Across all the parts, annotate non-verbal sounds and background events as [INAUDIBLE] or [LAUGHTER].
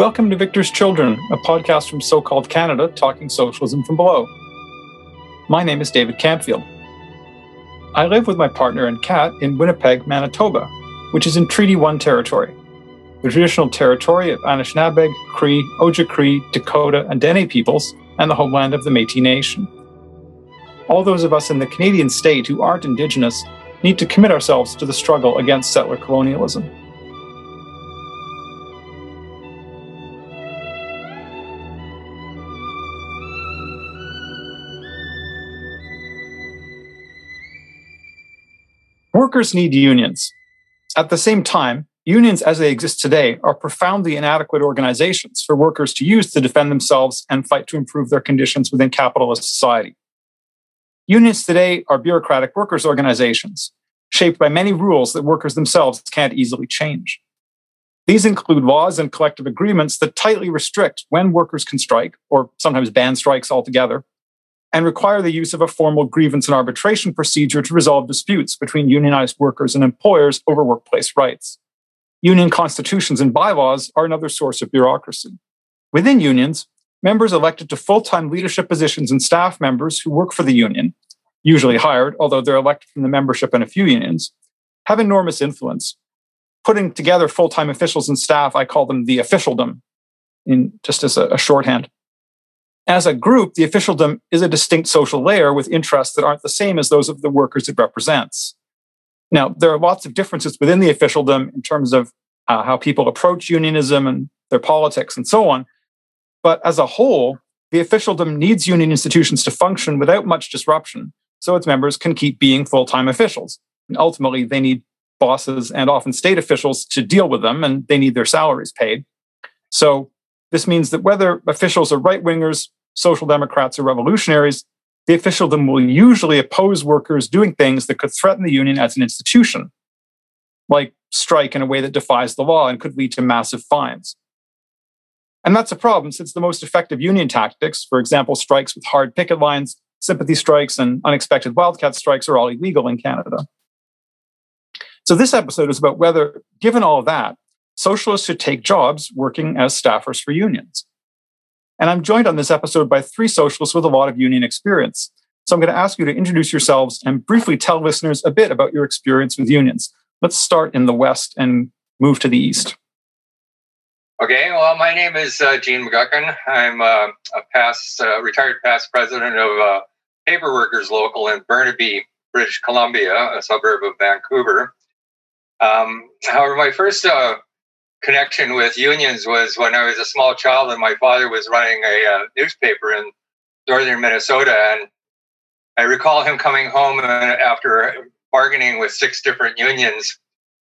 Welcome to Victor's Children, a podcast from so called Canada talking socialism from below. My name is David Camfield. I live with my partner and cat in Winnipeg, Manitoba, which is in Treaty 1 territory, the traditional territory of Anishinaabeg, Cree, Ojibwe, Dakota, and Dene peoples, and the homeland of the Metis Nation. All those of us in the Canadian state who aren't Indigenous need to commit ourselves to the struggle against settler colonialism. Workers need unions. At the same time, unions as they exist today are profoundly inadequate organizations for workers to use to defend themselves and fight to improve their conditions within capitalist society. Unions today are bureaucratic workers' organizations, shaped by many rules that workers themselves can't easily change. These include laws and collective agreements that tightly restrict when workers can strike, or sometimes ban strikes altogether, and require the use of a formal grievance and arbitration procedure to resolve disputes between unionized workers and employers over workplace rights. Union constitutions and bylaws are another source of bureaucracy. Within unions, members elected to full time leadership positions and staff members who work for the union, usually hired, although they're elected from the membership in a few unions, have enormous influence. Putting together full time officials and staff, I call them the officialdom, in just as a, a shorthand. As a group, the officialdom is a distinct social layer with interests that aren't the same as those of the workers it represents. Now, there are lots of differences within the officialdom in terms of uh, how people approach unionism and their politics and so on. But as a whole, the officialdom needs union institutions to function without much disruption so its members can keep being full time officials. And ultimately, they need bosses and often state officials to deal with them, and they need their salaries paid. So, this means that whether officials are right wingers social democrats or revolutionaries, the officialdom will usually oppose workers doing things that could threaten the union as an institution, like strike in a way that defies the law and could lead to massive fines. And that's a problem since the most effective union tactics, for example, strikes with hard picket lines, sympathy strikes, and unexpected wildcat strikes, are all illegal in Canada. So, this episode is about whether, given all that, socialists should take jobs working as staffers for unions. And I'm joined on this episode by three socialists with a lot of union experience. So I'm going to ask you to introduce yourselves and briefly tell listeners a bit about your experience with unions. Let's start in the West and move to the East. Okay, well, my name is uh, Gene McGuckin. I'm uh, a past, uh, retired past president of uh, Paper Workers Local in Burnaby, British Columbia, a suburb of Vancouver. Um, however, my first uh, connection with unions was when I was a small child and my father was running a uh, newspaper in northern Minnesota. And I recall him coming home after bargaining with six different unions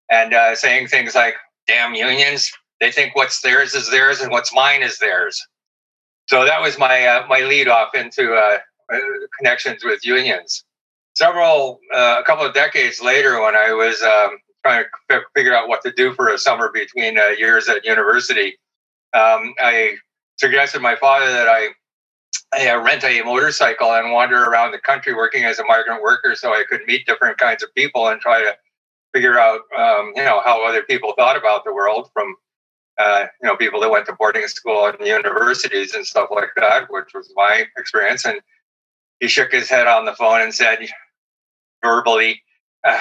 and uh, saying things like, damn unions, they think what's theirs is theirs and what's mine is theirs. So that was my, uh, my lead off into uh, uh, connections with unions. Several, uh, a couple of decades later, when I was um, trying to figure out what to do for a summer between uh, years at university, um, I suggested my father that I, I uh, rent a motorcycle and wander around the country working as a migrant worker so I could meet different kinds of people and try to figure out, um, you know, how other people thought about the world from, uh, you know, people that went to boarding school and universities and stuff like that, which was my experience. And he shook his head on the phone and said, verbally, uh,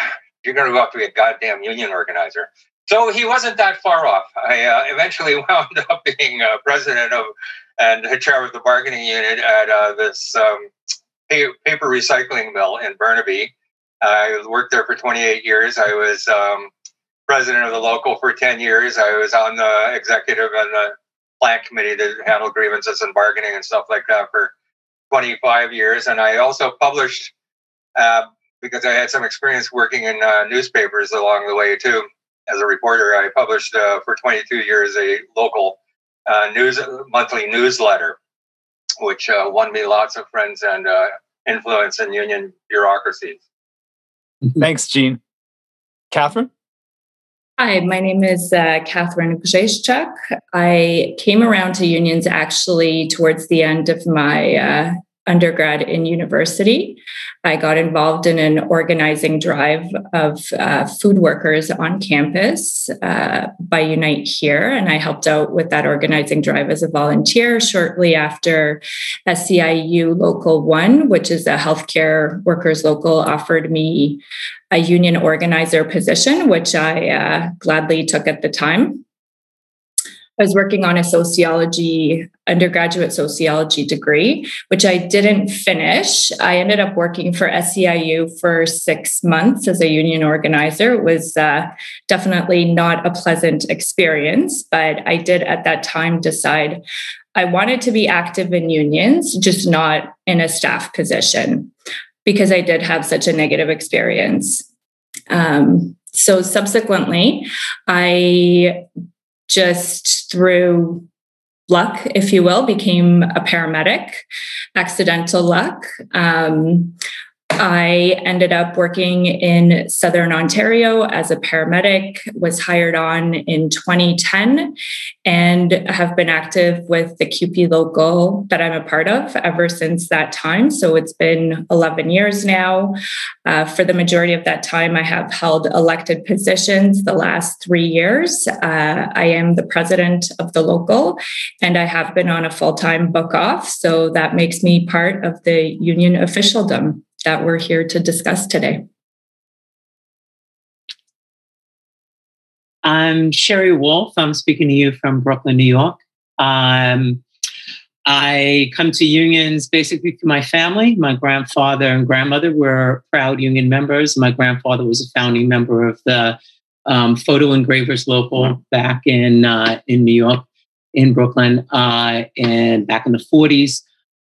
you're going to go have to be a goddamn union organizer. So he wasn't that far off. I uh, eventually [LAUGHS] wound up being uh, president of and chair of the bargaining unit at uh, this um, paper recycling mill in Burnaby. I worked there for 28 years. I was um, president of the local for 10 years. I was on the executive and the plant committee to handle grievances and bargaining and stuff like that for 25 years. And I also published uh, because I had some experience working in uh, newspapers along the way too. As a reporter, I published uh, for 22 years a local uh, news monthly newsletter, which uh, won me lots of friends and uh, influence in union bureaucracies. Mm-hmm. Thanks, Gene. Catherine. Hi, my name is uh, Catherine Grzeszczuk. I came around to unions actually towards the end of my undergrad in university. I got involved in an organizing drive of uh, food workers on campus uh, by Unite Here, and I helped out with that organizing drive as a volunteer shortly after SEIU Local 1, which is a healthcare workers local, offered me a union organizer position, which I uh, gladly took at the time. I was working on a sociology, undergraduate sociology degree, which I didn't finish. I ended up working for SEIU for six months as a union organizer. It was uh, definitely not a pleasant experience, but I did at that time decide I wanted to be active in unions, just not in a staff position, because I did have such a negative experience. Um, so subsequently, I just through luck, if you will, became a paramedic, accidental luck. Um, I ended up working in Southern Ontario as a paramedic, was hired on in 2010, and have been active with the CUPE local that I'm a part of ever since that time. So it's been 11 years now. Uh, for the majority of that time, I have held elected positions the last three years. Uh, I am the president of the local, and I have been on a full time book off. So that makes me part of the union officialdom that we're here to discuss today. I'm Sherry Wolf. I'm speaking to you from Brooklyn, New York. Um, I come to unions basically through my family. My grandfather and grandmother were proud union members. My grandfather was a founding member of the um, Photo Engravers Local back in uh, in New York, in Brooklyn, uh, and back in the 40s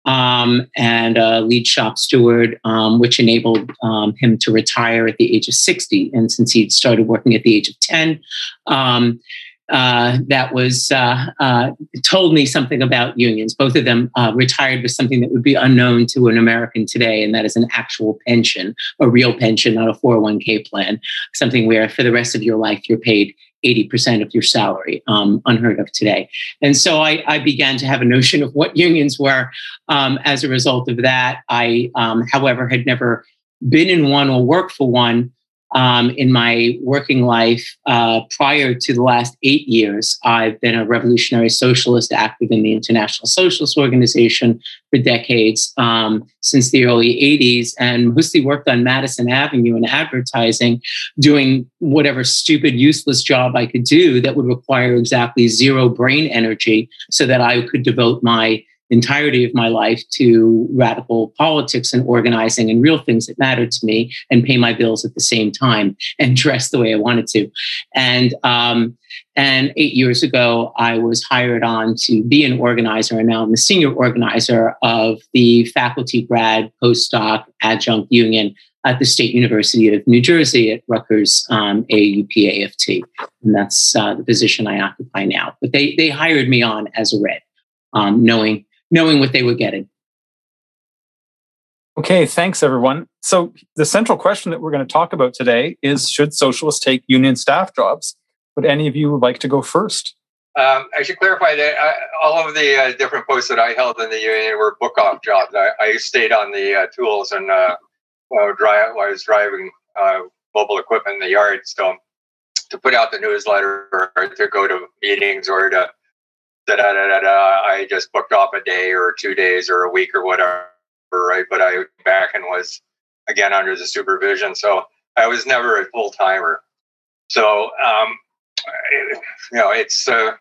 um, and a lead shop steward, um, which enabled um, him to retire at the age of 60. And since he'd started working at the age of 10, um, uh, that was uh, uh, told me something about unions. Both of them uh, retired with something that would be unknown to an American today, and that is an actual pension, a real pension, not a 401k plan, something where for the rest of your life you're paid 80% of your salary, um, unheard of today. And so I, I, began to have a notion of what [LAUGHS] unions were. Um, as a result of that, I, um, however, had never been in one or worked for one um, in my working life uh, prior to the last eight years. I've been a revolutionary socialist active in the International Socialist Organization for decades, um, since the early 80s, and mostly worked on Madison Avenue in advertising, doing whatever stupid, useless job I could do that would require exactly zero brain energy so that I could devote my entirety of my life to radical politics and organizing and real things that mattered to me and pay my bills at the same time and [LAUGHS] dress the way I wanted to. And um, and eight years ago, I was hired on to be an organizer, and now I'm the senior organizer of the faculty, grad, postdoc, adjunct union at the State University of New Jersey at Rutgers um, AUP And that's uh, the position I occupy now. But they, they hired me on as a red, um, knowing knowing what they were getting. Okay, thanks everyone. So the central question that we're going to talk about today is should socialists take union staff jobs? Would any of you like to go first? Um, I should clarify that I, uh, all of the uh, different posts that I held in the union were book off jobs. I, I stayed on the uh, tools and uh, while, while I was driving uh, mobile equipment in the yard. So to put out the newsletter or to go to meetings or to da da da da. I just booked off a day or two days or a week or whatever, right? But I back and was again under the supervision, so I was never a full timer. So um, you know, it's uh,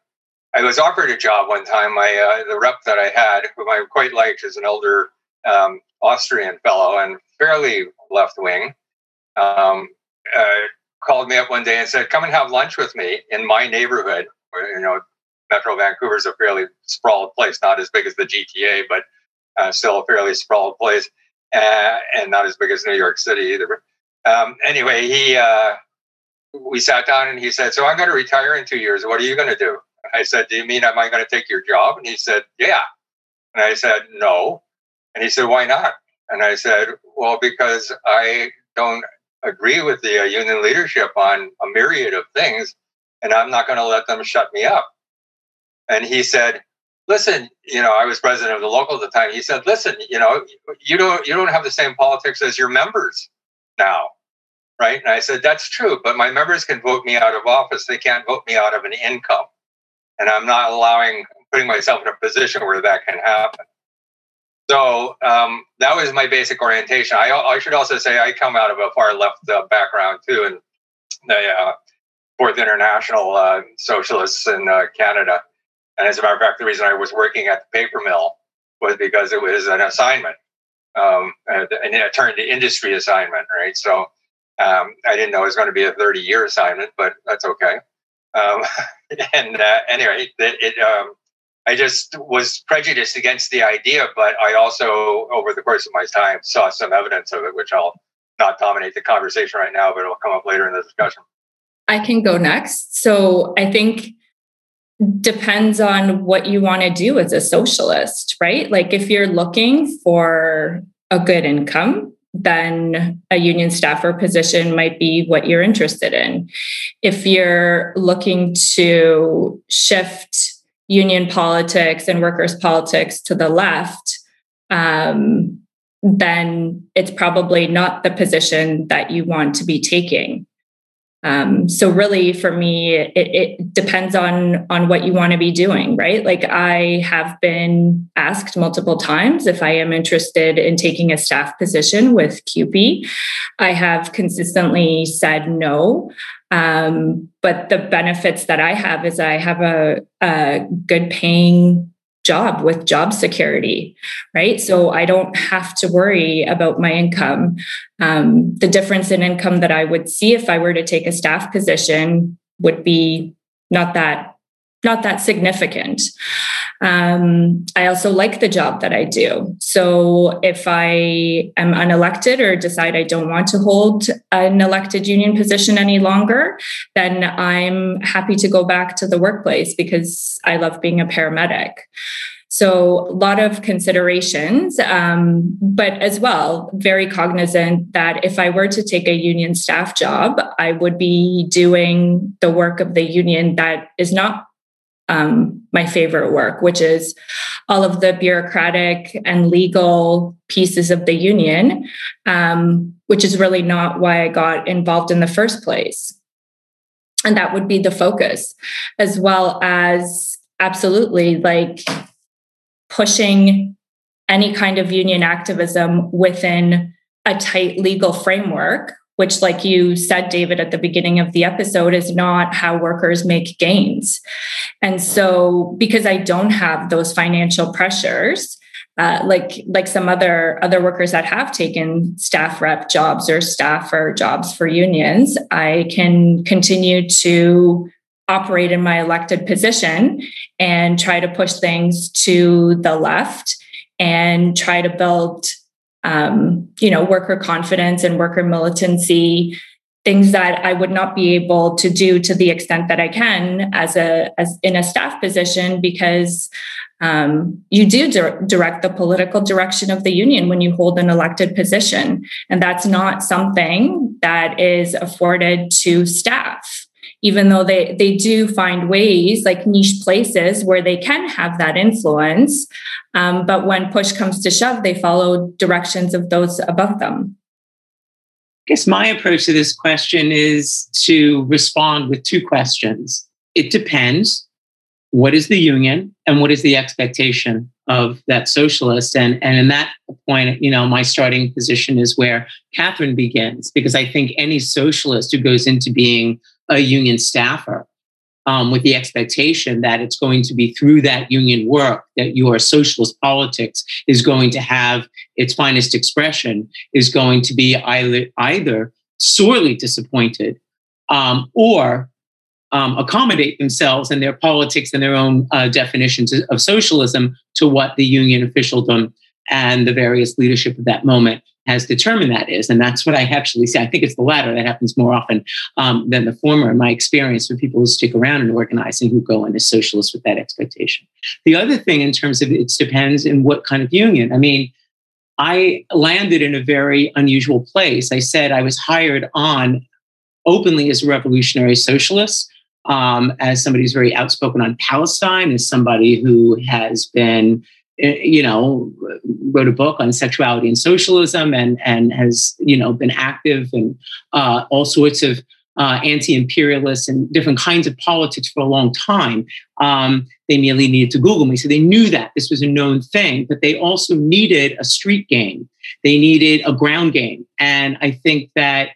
I was offered a job one time. My uh, the rep that I had, whom I quite liked, is an elder um, Austrian fellow and fairly left wing. Um, uh, called me up one day and said, "Come and have lunch with me in my neighborhood." you know, Metro Vancouver is a fairly sprawled place, not as big as the GTA, but uh, still a fairly sprawled place, uh, and not as big as New York City either. Um, anyway, he uh, we sat down and he said, "So I'm going to retire in two years. What are you going to do?" I said, "Do you mean am I going to take your job?" And he said, "Yeah." And I said, "No." And he said, "Why not?" And I said, "Well, because I don't agree with the uh, union leadership on a myriad of things, and I'm not going to let them shut me up." And he said, listen, you know, I was president of the local at the time. He said, listen, you know, you don't you don't have the same politics as your members now. Right. And I said, that's true, but my members can vote me out of office. They can't vote me out of an income. And I'm not allowing putting myself in a position where that can happen. So um, that was my basic orientation. I, I, should also say I come out of a far left uh, background too, and the uh, Fourth International uh, Socialists in uh, Canada. And as a matter of fact, the reason I was working at the paper mill was because it was an assignment, um, and it turned to industry assignment, right? So um, I didn't know it was going to be a 30 year assignment, but that's okay. Um, [LAUGHS] and uh, anyway, it, it um, I just was prejudiced against the idea, but I also, over the course of my time, saw some evidence of it, which I'll not dominate the conversation right now, but it'll come up later in the discussion. I can go next. So I think depends on what you want to do as a socialist, right? Like if you're looking for a good income, then a union staffer position might be what you're interested in. If you're looking to shift union politics and workers' politics to the left, um, then it's probably not the position that you want to be taking. Um, so really, for me, it, it depends on on what you want to be doing, right? Like I have been asked multiple times if I am interested in taking a staff position with CUPE. I have consistently said no. Um, but the benefits that I have is I have a, a good paying job with job security, right? So I don't have to worry about my income. Um, the difference in income that I would see if I were to take a staff position would be not that not that significant. Um, I also like the job that I do. So if I am unelected or decide I don't want to hold an elected union position any longer, then I'm happy to go back to the workplace because I love being a paramedic. So, a lot of considerations, um, but as well, very cognizant that if I were to take a union staff job, I would be doing the work of the union that is not um, my favorite work, which is all of the bureaucratic and legal pieces of the union, um, which is really not why I got involved in the first place. And that would be the focus, as well as absolutely like pushing any kind of union activism within a tight legal framework which, like you said, David, at the beginning of the episode, is not how workers make gains. And so, because I don't have those financial pressures, uh, like like some other other workers that have taken staff rep jobs or staffer jobs for unions, I can continue to operate in my elected position and try to push things to the left and try to build um, you know, worker confidence and worker militancy, things that I would not be able to do to the extent that I can as a as in a staff position because um, you do di- direct the political direction of the union when you hold an elected position, and that's not something that is afforded to staff even though they they do find ways like niche places where they can have that influence um, but when push comes to shove they follow directions of those above them. I guess my approach to this question is to respond with two questions. It depends. What is the union and what is the expectation of that socialist? And and in that point you know my starting position is where catherine begins because i think any socialist who goes into being a union staffer um, with the expectation that it's going to be through that union work that your socialist politics is going to have its finest expression is going to be either either sorely disappointed um, or um, accommodate themselves and their politics and their own uh, definitions of socialism to what the union officialdom and the various leadership of that moment has determined that is. And that's what I actually see. I think it's the latter that happens more often um, than the former in my experience for people who stick around in organizing who go into socialists with that expectation. The other thing in terms of it depends in what kind of union. I mean, I landed in a very unusual place. I said I was hired on openly as a revolutionary socialist um, as somebody who's very outspoken on Palestine, as somebody who has been, you know, wrote a book on sexuality and socialism, and and has you know been active in uh, all sorts of uh, anti-imperialist and different kinds of politics for a long time. Um, they merely needed to Google me, so they knew that this was a known thing. But they also needed a street game. They needed a ground game, and I think that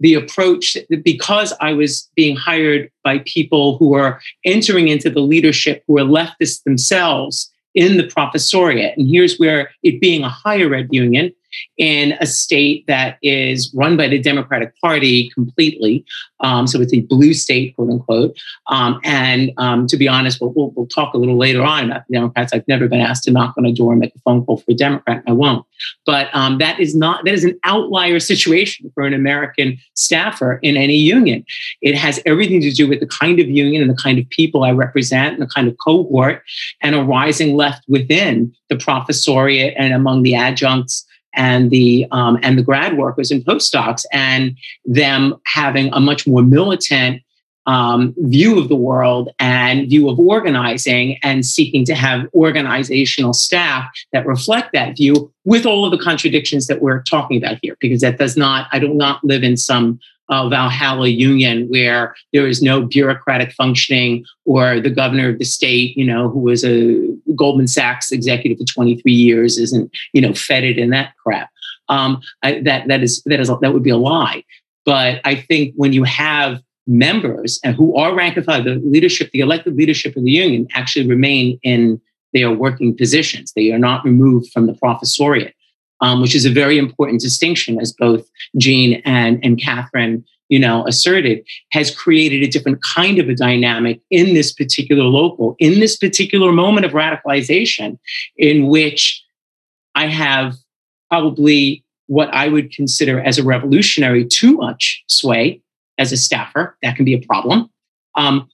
the approach because I was being hired by people who are entering into the leadership who are leftists themselves in the professoriate. And here's where it being a higher ed union, in a state that is run by the Democratic Party completely. Um, so it's a blue state, quote unquote. Um, and um, to be honest, we'll, we'll, we'll, talk a little later on about the Democrats. I've never been asked to knock on a door and make a phone call for a Democrat. I won't. But um, that is not that is an outlier situation for an American staffer in any union. It has everything to do with the kind of union and the kind of people I represent and the kind of cohort and a rising left within the professoriate and among the adjuncts and the um, and the grad workers and postdocs, and them having a much more militant um, view of the world and view of organizing, and seeking to have organizational staff that reflect that view, with all of the contradictions that we're talking about here, because that does not. I do not live in some uh, Valhalla Union, where there is no bureaucratic functioning, or the governor of the state, you know, who was a Goldman Sachs executive for 23 years, isn't, you know, feted in that crap. Um, I, that that is that is that would be a lie. But I think when you have members and who are rank and file, the leadership, the elected leadership of the union, actually remain in their working positions. They are not removed from the professoriate um, which is a very important distinction, as both Gene and, and Catherine you know, asserted, has created a different kind of a dynamic in this particular local, in this particular moment of radicalization, in which I have probably what I would consider as a revolutionary too much sway as a staffer. That can be a problem. Um,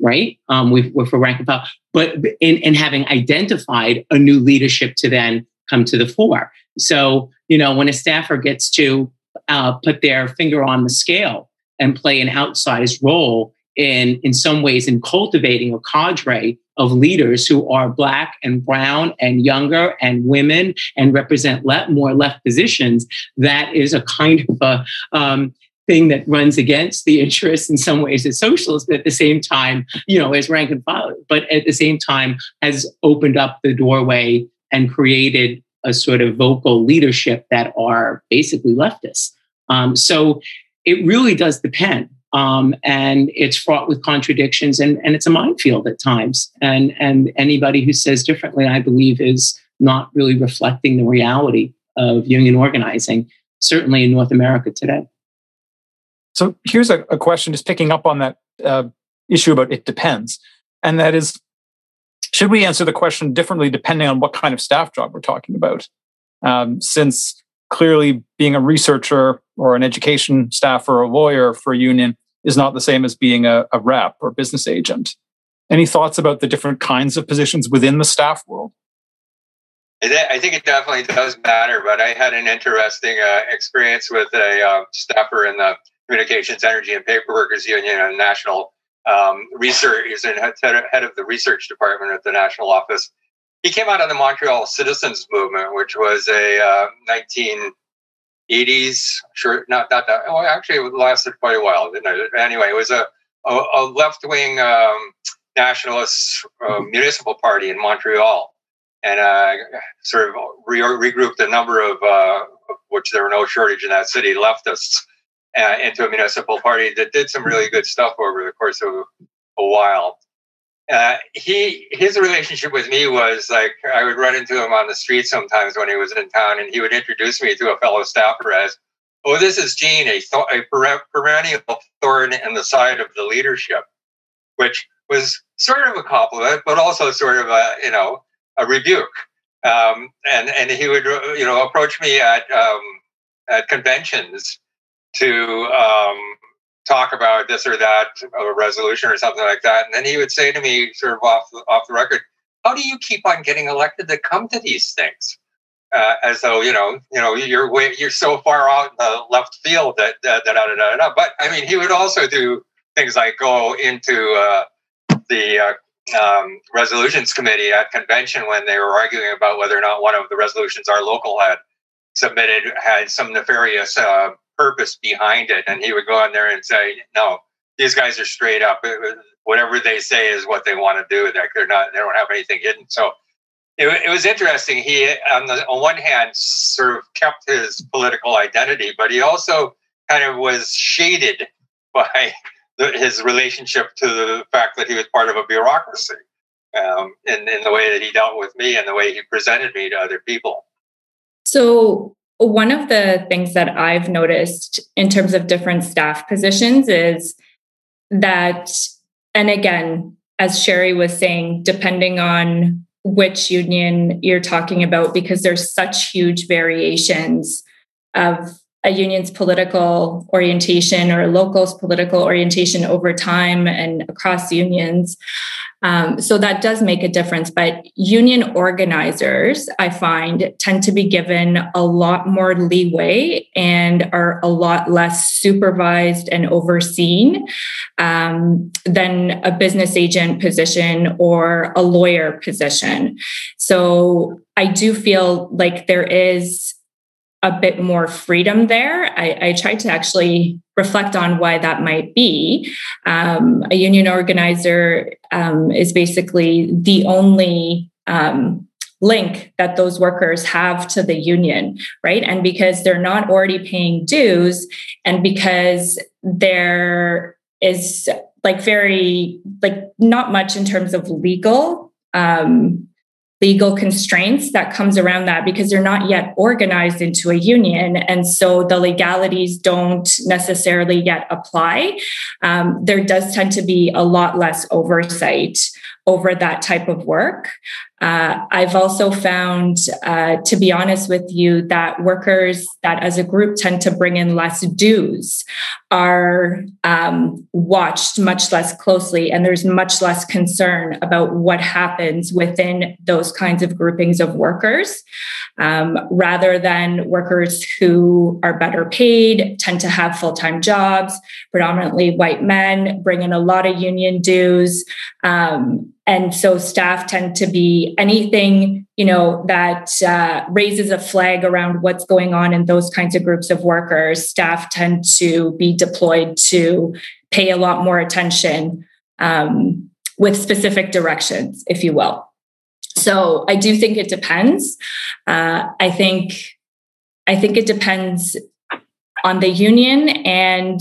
right? Um, with, with for rank and file, but in, in having identified a new leadership to then come to the fore. So, you know, when a staffer gets to uh, put their finger on the scale and play an outsized role in, in some ways, in cultivating a cadre of leaders who are black and brown and younger and women and represent left, more left positions, that is a kind of a um, thing that runs against the interests in some ways as socialists, but at the same time, you know, as rank and file, but at the same time has opened up the doorway and created a sort of vocal leadership that are basically leftists. Um, so it really does depend. Um, and it's fraught with contradictions and, and it's a minefield at times. And, and anybody who says differently, I believe, is not really reflecting the reality of union organizing, certainly in North America today. So here's a, a question, just picking up on that uh, issue about it depends. And that is should we answer the question differently depending on what kind of staff job we're talking about? Um, since clearly being a researcher or an education staff or a lawyer for a union is not the same as being a, a rep or business agent. Any thoughts about the different kinds of positions within the staff world? I think it definitely does matter, but I had an interesting uh, experience with a uh, staffer in the Communications, Energy, and Paperworkers Union, a national um, research. He's in head of the research department at the national office. He came out of the Montreal Citizens Movement, which was a uh, 1980s, sure, not not that. Well, actually, it lasted quite a while, didn't it? Anyway, it was a a, a left wing um, nationalist uh, municipal party in Montreal, and uh, sort of re- regrouped a number of, uh, which there were no shortage in that city, leftists uh, into a municipal party that did some really good stuff over the course of a while. Uh, he his relationship with me was like I would run into him on the street sometimes when he was in town, and he would introduce me to a fellow staffer as, "Oh, this is Gene, a, th- a perennial thorn in the side of the leadership," which was sort of a compliment, but also sort of a you know a rebuke. Um, and and he would you know approach me at um, at conventions to um, talk about this or that, a resolution or something like that. And then he would say to me, sort of off the, off the record, "How do you keep on getting elected to come to these things?" Uh, as though you know, you know, you're way, you're so far out in the left field that da, da, da, da, da, da. But I mean, he would also do things like go into uh, the uh, um, resolutions committee at convention when they were arguing about whether or not one of the resolutions our local had submitted had some nefarious uh, purpose behind it, and he would go in there and say, "No, these guys are straight up. Whatever they say is what they want to do. Like they're not. They don't have anything hidden." So it, it was interesting. He, on the on one hand, sort of kept his political identity, but he also kind of was shaded [LAUGHS] by the, his relationship to the fact that he was part of a bureaucracy, um, in in the way that he dealt with me and the way he presented me to other people. So one of the things that I've noticed in terms of different staff positions is that, and again, as Sherry was saying, depending on which union you're talking about, because there's such huge variations of a union's political orientation or a local's political orientation over time and across unions. Um, so that does make a difference. But union organizers, I find, tend to be given a lot more leeway and are a lot less supervised and overseen um, than a business agent position or a lawyer position. So I do feel like there is a bit more freedom there. I, I tried to actually reflect on why that might be. Um, a union organizer um, is basically the only um, link that those workers have to the union, right? And because they're not already paying dues, and because there is like very like not much in terms of legal um, legal constraints that comes around that because they're not yet organized into a union. And so the legalities don't necessarily yet apply. Um, there does tend to be a lot less oversight over that type of work. Uh, I've also found, uh, to be honest with you, that workers that as a group tend to bring in less dues are um, watched much less closely, and there's much less concern about what happens within those kinds of groupings of workers. Um, rather than workers who are better paid, tend to have full time jobs, predominantly white men, bring in a lot of union dues. Um, and so staff tend to be anything you know that uh, raises a flag around what's going on in those kinds of groups of workers. Staff tend to be deployed to pay a lot more attention um, with specific directions if you will. So i do think it depends. Uh, i think i think it depends on the union and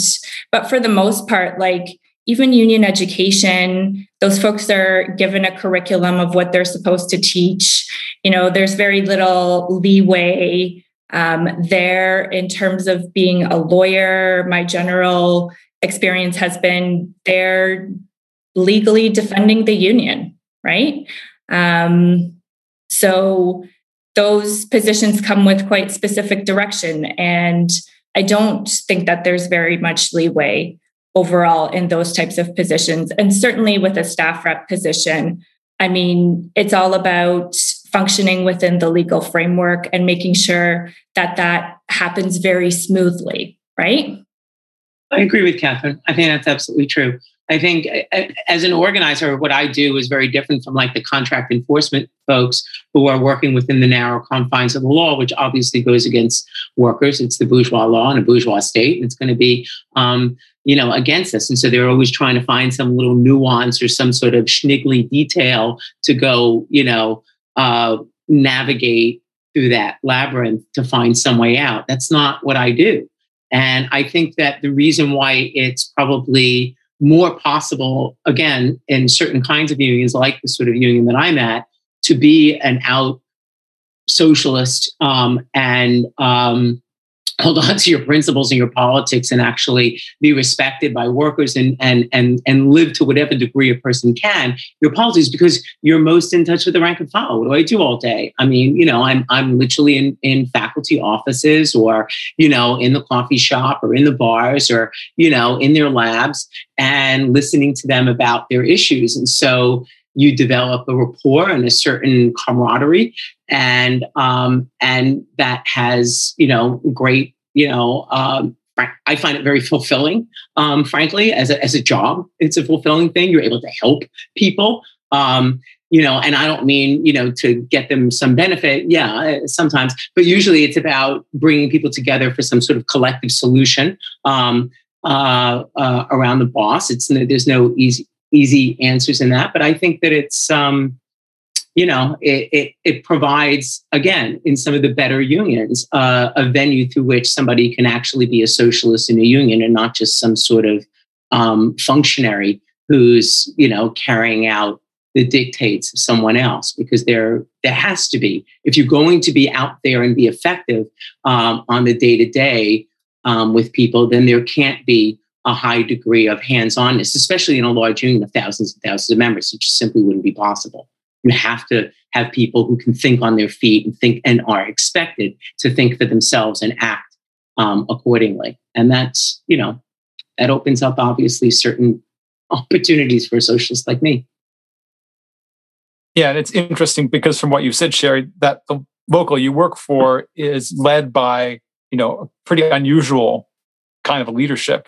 but for the most part like even union education those folks are given a curriculum of what they're supposed to teach. You know there's very little leeway um, there in terms of being a lawyer. My general experience has been they're legally defending the union right? Um, so those positions come with quite specific direction and i don't think that there's very much leeway overall in those types of positions. And certainly with a staff rep position, I mean, it's all about functioning within the legal framework and making sure that that happens very smoothly, right? I agree with Catherine. I think that's absolutely true. I think as an organizer, what I do is very different from like the contract enforcement folks who are working within the narrow confines of the law, which obviously goes against workers. It's the bourgeois law in a bourgeois state, and it's going to be, um, you know, against us. And so they're always trying to find some little nuance or some sort of schniggly detail to go, you know, uh, navigate through that labyrinth to find some way out. That's not what I do. And I think that the reason why it's probably more possible, again, in certain kinds of unions, like the sort of union that I'm at, to be an out socialist um, and um, hold on to your principles and your politics and actually be respected by workers and and and and live to whatever degree a person can your politics because you're most in touch with the rank and file. What do i do all day? I mean you know i'm i'm literally in in faculty offices or you know in the coffee shop or in the bars or you know in their labs and listening to them about their issues. And so you develop a rapport and a certain camaraderie and um, and that has you know great you know um, I find it very fulfilling, um, frankly, as a, as a job. It's a fulfilling thing. You're able to help people. Um, you know, and I don't mean, you know, to get them some benefit. Yeah, sometimes, but usually it's about bringing people together for some sort of collective solution um, uh, uh, around the boss. It's there's no easy easy answers in that, but I think that it's um, you know, it, it, it, provides, again, in some of the better unions, uh, a venue through which somebody can actually be a socialist in a union and not just some sort of um, functionary who's, you know, carrying out the dictates of someone else because there there has to be. If you're going to be out there and be effective um, on the day to day with people then there can't be a high degree of hands-onness especially in a large union of thousands and thousands of members. It just simply wouldn't be possible you have to have people who can think on their feet and think and are expected to think for themselves and act um, accordingly. And that's, you know, that opens up obviously certain [LAUGHS] opportunities for a socialist like me. Yeah, and it's interesting because from what you've said, Sherry, that the local you work for is led by, you know, a pretty unusual kind of leadership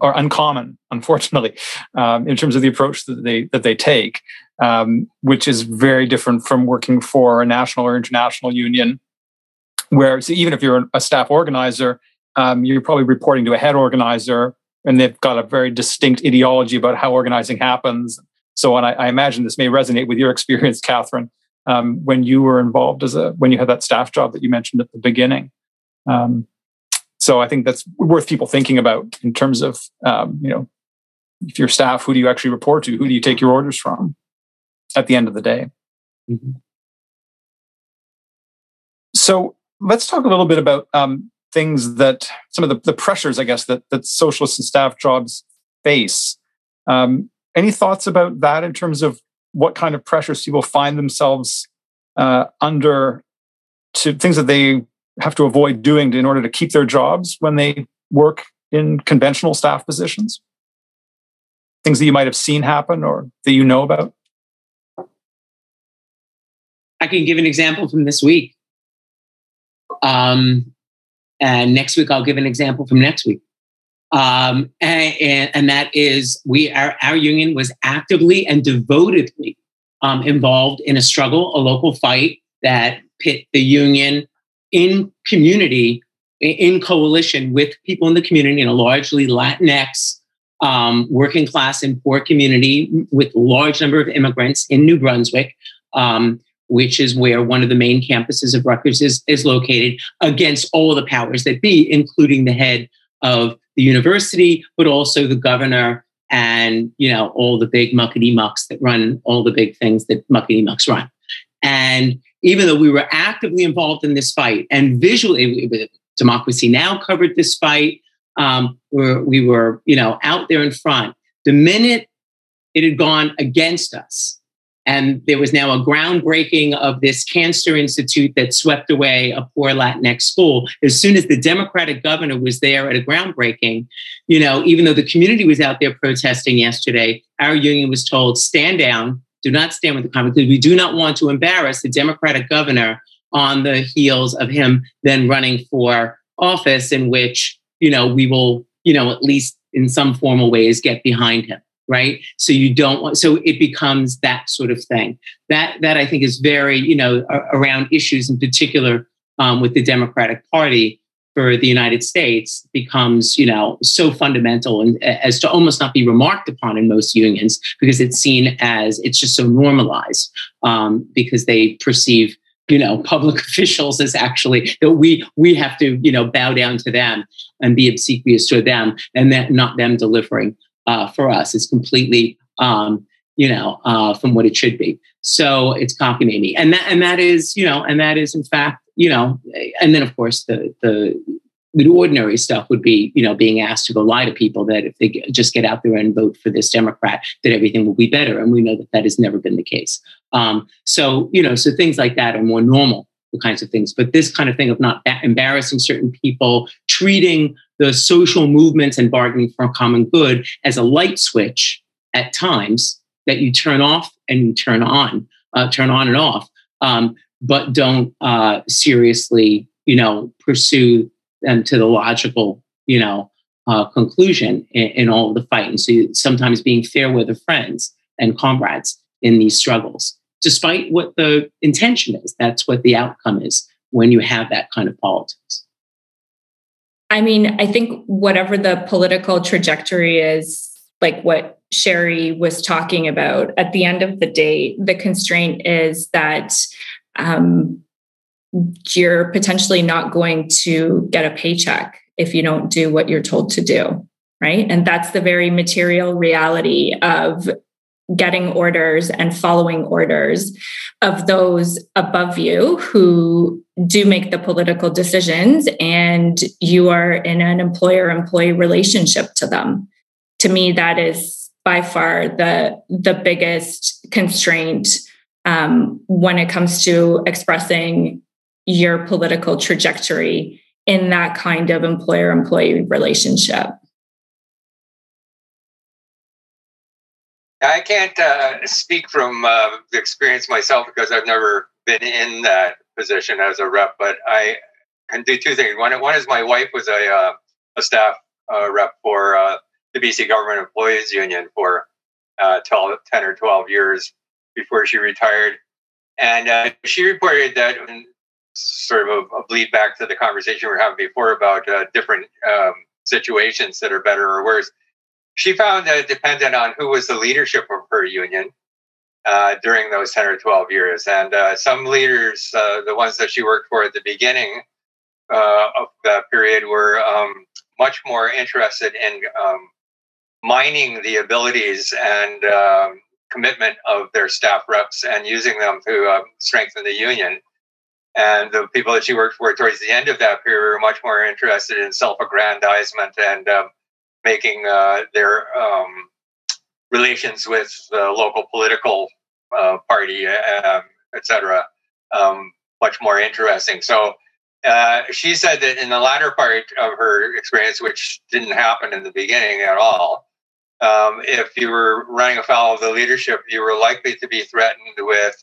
are uncommon, unfortunately, um, in terms of the approach that they that they take um, which is very different from working for a national or international union. Where so even if you're a staff organizer, um, you're probably reporting to a head organizer, and they've got a very distinct ideology about how organizing happens. So on, I, I imagine this may resonate with your experience, Catherine, um, when you were involved as a when you had that staff job that you mentioned at the beginning. Um, so I think that's worth people thinking about in terms of um, you know if your staff, who do you actually report to? Who do you take your orders from? at the end of the day. Mm-hmm. So let's talk a little bit about um, things that some of the, the, pressures, I guess, that, that socialists and staff jobs face. Um, any thoughts about that in terms of what kind of pressures people find themselves uh, under to things that they have to avoid doing in order to keep their jobs when they work in conventional staff positions? Things that you might have seen happen or that you know about? I can give an example from this week. Um, and next week I'll give an example from next week. Um, and, and, that is we our, our union was actively and devotedly um, involved in a struggle, a local fight that pit the union in community, in coalition with people in the community in a largely Latinx, um, working class and poor community with large number of immigrants in New Brunswick. Um, which is where one of the main campuses of Rutgers is, is located, against all the powers that be, including the head of the university, but also the governor and you know all the big muckety mucks that run all the big things that muckety mucks run. And even though we were actively involved in this fight, and visually, Democracy Now! covered this fight, um, where we were you know out there in front. The minute it had gone against us, and there was now a groundbreaking of this cancer institute that swept away a poor Latinx school. As soon as the Democratic governor was there at a groundbreaking, you know, even though the community was out there protesting yesterday, our union was told, stand down, do not stand with the comment, because we do not want to embarrass the Democratic governor on the heels of him then running for office in which, you know, we will, you know, at least in some formal ways get behind him right? So you don't want so it becomes that sort of thing. That that i think is very you know around issues in particular um, with the democratic party for the united states becomes you know so fundamental and as to almost not be remarked upon in most unions because it's seen as it's just so normalized um, because they perceive you know public [LAUGHS] officials as actually that we we have to you know bow down to them and be obsequious to them and that not them delivering uh, for us. It's completely, um, you know, uh, from what it should be. So it's cockamamie, and that and that is, you know, and that is in fact, you know, and then of course the the the ordinary stuff would be, you know, being asked to go lie to people that if they just get out there and vote for this Democrat, that everything will be better, and we know that that has never been the case. Um, so you know, so things like that are more normal the kinds of things. But this kind of thing of not embarrassing certain people, treating the social movements and bargaining for a common good as a light switch at times that you turn off and you turn on, uh, turn on and off, um, but don't uh, seriously, you know, pursue them to the logical, you know, uh, conclusion in, in all of the fight. And so sometimes being fair with the friends and comrades in these struggles, despite what the intention is. That's what the outcome is when you have that kind of politics. I mean, I think whatever the political trajectory is, like what Sherry was talking about, at the end of the day, the constraint is that um, you're potentially not going to get a paycheck if you don't do what you're told to do. Right. And that's the very material reality of getting orders and following orders of those above you who do make the political decisions and you are in an employer employee relationship to them to me that is by far the the biggest constraint um, when it comes to expressing your political trajectory in that kind of employer employee relationship I can't uh, speak from uh, experience myself because I've never been in that position as a rep, but I can do two things. One, one is my wife was a, uh, a staff uh, rep for uh, the BC Government Employees Union for uh, 12, 10 or 12 years before she retired. And she reported that, sort of a, a, bleed back to the conversation we were having before about different um, situations that are better or worse she found that it depended on who was the leadership of her union uh, during those 10 or 12 years. And uh, some leaders, uh, the ones that she worked for at the beginning uh, of that period, were um, much more interested in um, mining the abilities and um, commitment of their staff reps and using them to uh, strengthen the union. And the people that she worked for towards the end of that period were much more interested in self aggrandizement and um, making uh, their um, relations with the local political uh, party, uh, um, etc., um, much more interesting. So uh, she said that in the latter part of her experience, which didn't happen in the beginning at all, um, if you were running afoul of the leadership, you were likely to be threatened with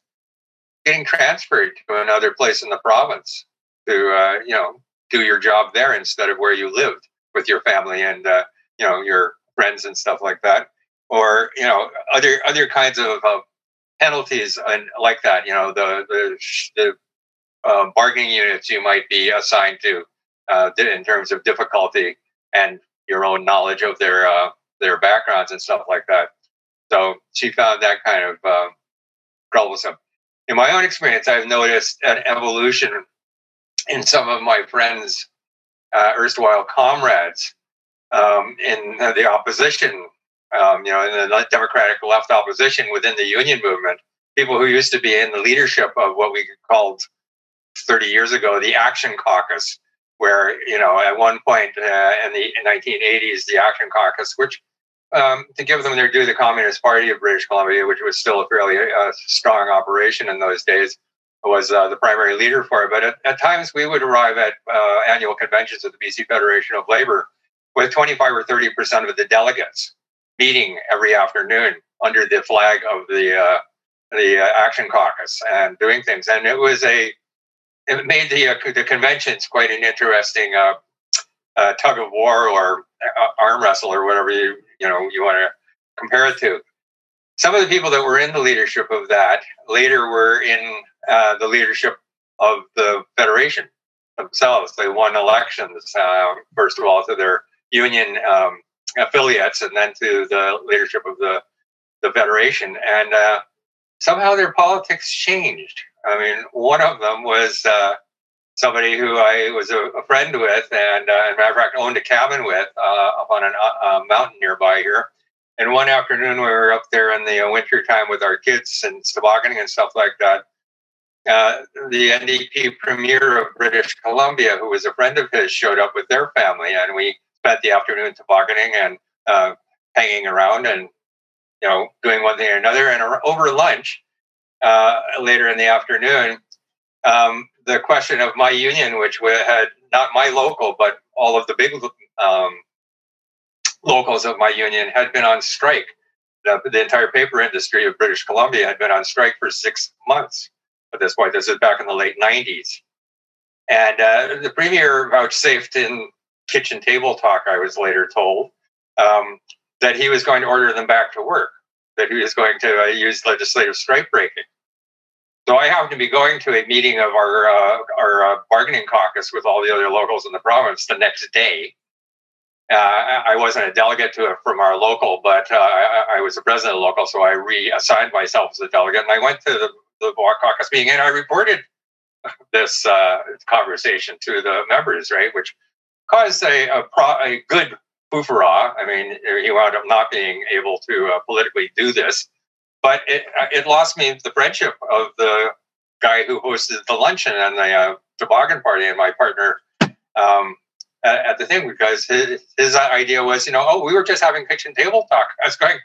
getting transferred to another place in the province to, uh, you know, do your job there instead of where you lived with your family and uh, you know your friends and stuff like that, or you know other other kinds of uh, penalties and like that. You know the the, the uh, bargaining units you might be assigned to uh, in terms of difficulty and your own knowledge of their uh, their backgrounds and stuff like that. So she found that kind of uh, troublesome. In my own experience, I've noticed an evolution in some of my friends, uh, erstwhile comrades, um, in the opposition, um, you know, in the Democratic left opposition within the union movement, people who used to be in the leadership of what we called 30 years ago the Action Caucus, where, you know, at one point uh, in the 1980s, the Action Caucus, which um, to give them their due, the Communist Party of British Columbia, which was still a fairly uh, strong operation in those days, was uh, the primary leader for it. But at, at, times we would arrive at uh, annual conventions of the BC Federation of Labor with 25 or 30 percent of the delegates meeting every afternoon under the flag of the uh, the uh, Action Caucus and doing things. And it was a it made the uh, the conventions quite an interesting tug of war or arm wrestle or whatever you you know you want to compare it to. Some of the people that were in the leadership of that later were in the leadership of the federation themselves. They won elections first of all to their union um, affiliates and then to the leadership of the, the federation. And uh, somehow their politics changed. I mean, one of them was uh, somebody who I was a, a friend with, and uh, a matter of fact, owned a cabin with uh, up on a uh, mountain nearby here. And one afternoon, we were up there in the winter time with our kids and tobogganing and stuff like that. Uh, the NDP premier of British Columbia, who was a friend of his, showed up with their family, and we spent the afternoon tobogganing and uh, hanging around and you know doing one thing or another. And over lunch uh, later in the afternoon, um, the question of my union, which had not my local but all of the big um, locals of my union, had been on strike. The, the entire paper industry of British Columbia had been on strike for six months at this point. This is back in the late 90s. And uh, the premier vouchsafed in kitchen table talk, I was later told, um, that he was going to order them back to work, that he was going to uh, use legislative strike breaking. So I happened to be going to a meeting of our uh, our uh, bargaining caucus with all the other locals in the province the next day. Uh, I wasn't a delegate to it from our local, but uh, I, I, was a president of the local, so I reassigned myself as a delegate, and I went to the, the caucus meeting and I reported this uh, conversation to the members, right, which caused a, a, pro, a good foofara. I mean, he wound up not being able to uh, politically do this but it uh, it lost me the friendship of the guy who hosted the luncheon and the uh, toboggan party and my partner um, at, at, the thing because his, his idea was you know oh we were just having kitchen table talk. I was going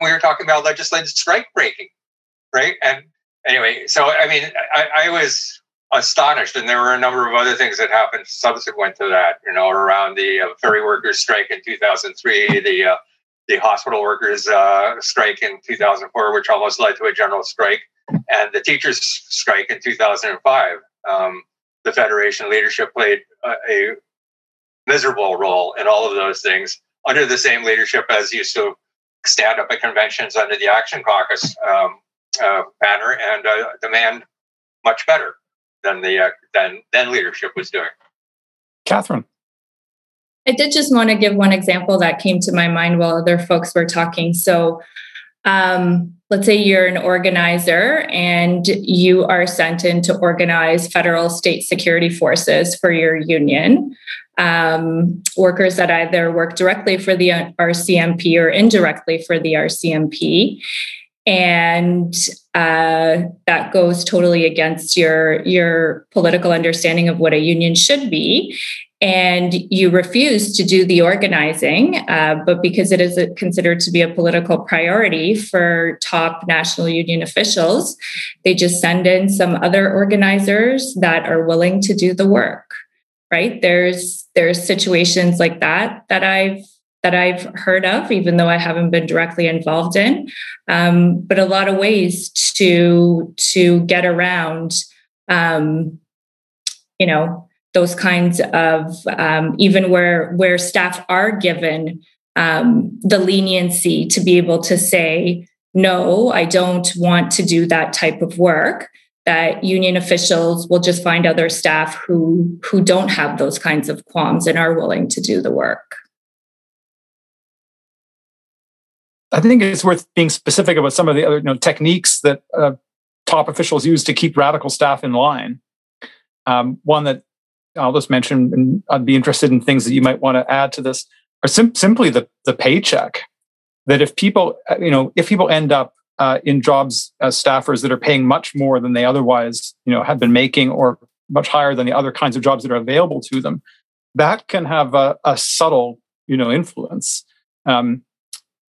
we were talking about legislative strike breaking right? And anyway so I mean I, I was astonished and there were a number of other things that happened subsequent to that you know around the uh, ferry workers strike in 2003 the uh, the hospital workers uh, strike in 2004, which almost led to a general strike, and the teachers strike in 2005. Um, the federation leadership played a, a, miserable role in all of those things under the same leadership as used to stand up at conventions under the Action Caucus um, uh, banner and uh, demand much better than the uh, than then leadership was doing. Catherine. I did just want to give one example that came to my mind while other folks were talking. So, um, let's say you're an organizer and you are sent in to organize federal state security forces for your union. Um, workers that either work directly for the RCMP or indirectly for the RCMP. And uh, that goes totally against your your political understanding of what a union should be and you refuse to do the organizing, uh, but because it is considered to be a political priority for top national union officials, they just send in some other organizers that are willing to do the work. Right? There's there's situations like that that I've that I've heard of, even though I haven't been directly involved in, um, but a lot of ways to to get around, um, you know, those kinds of um, even where where staff are given um, the leniency to be able to say no i don't want to do that type of work that union officials will just find other staff who who don't have those kinds of qualms and are willing to do the work. I think it's worth being specific about some of the other you know, techniques that uh, top officials use to keep radical staff in line. Um, one that I'll just mention, and I'd be interested in things that you might want to add to this, are sim- simply the the paycheck. That if people, uh, you know, if people end up uh, in jobs as staffers that are paying much more than they otherwise, you know, have been making, or much higher than the other kinds of jobs that are available to them, that can have a, a subtle, you know, influence um,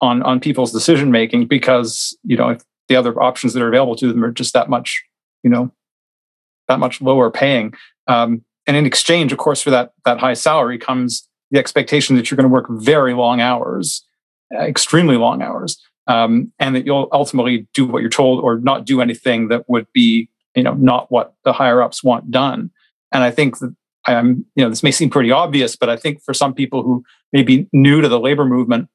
on on people's decision making because you know if the other options that are available to them are just that much, you know, that much lower paying. Um, and in exchange, of course, for that that high salary comes the expectation that you're going to work very long hours, uh, extremely long hours, um, and that you'll ultimately do what you're told or not do anything that would be, you know, not what the higher ups want done. And I think that I'm, you know, this may seem pretty obvious, but I think for some people who may be new to the labor movement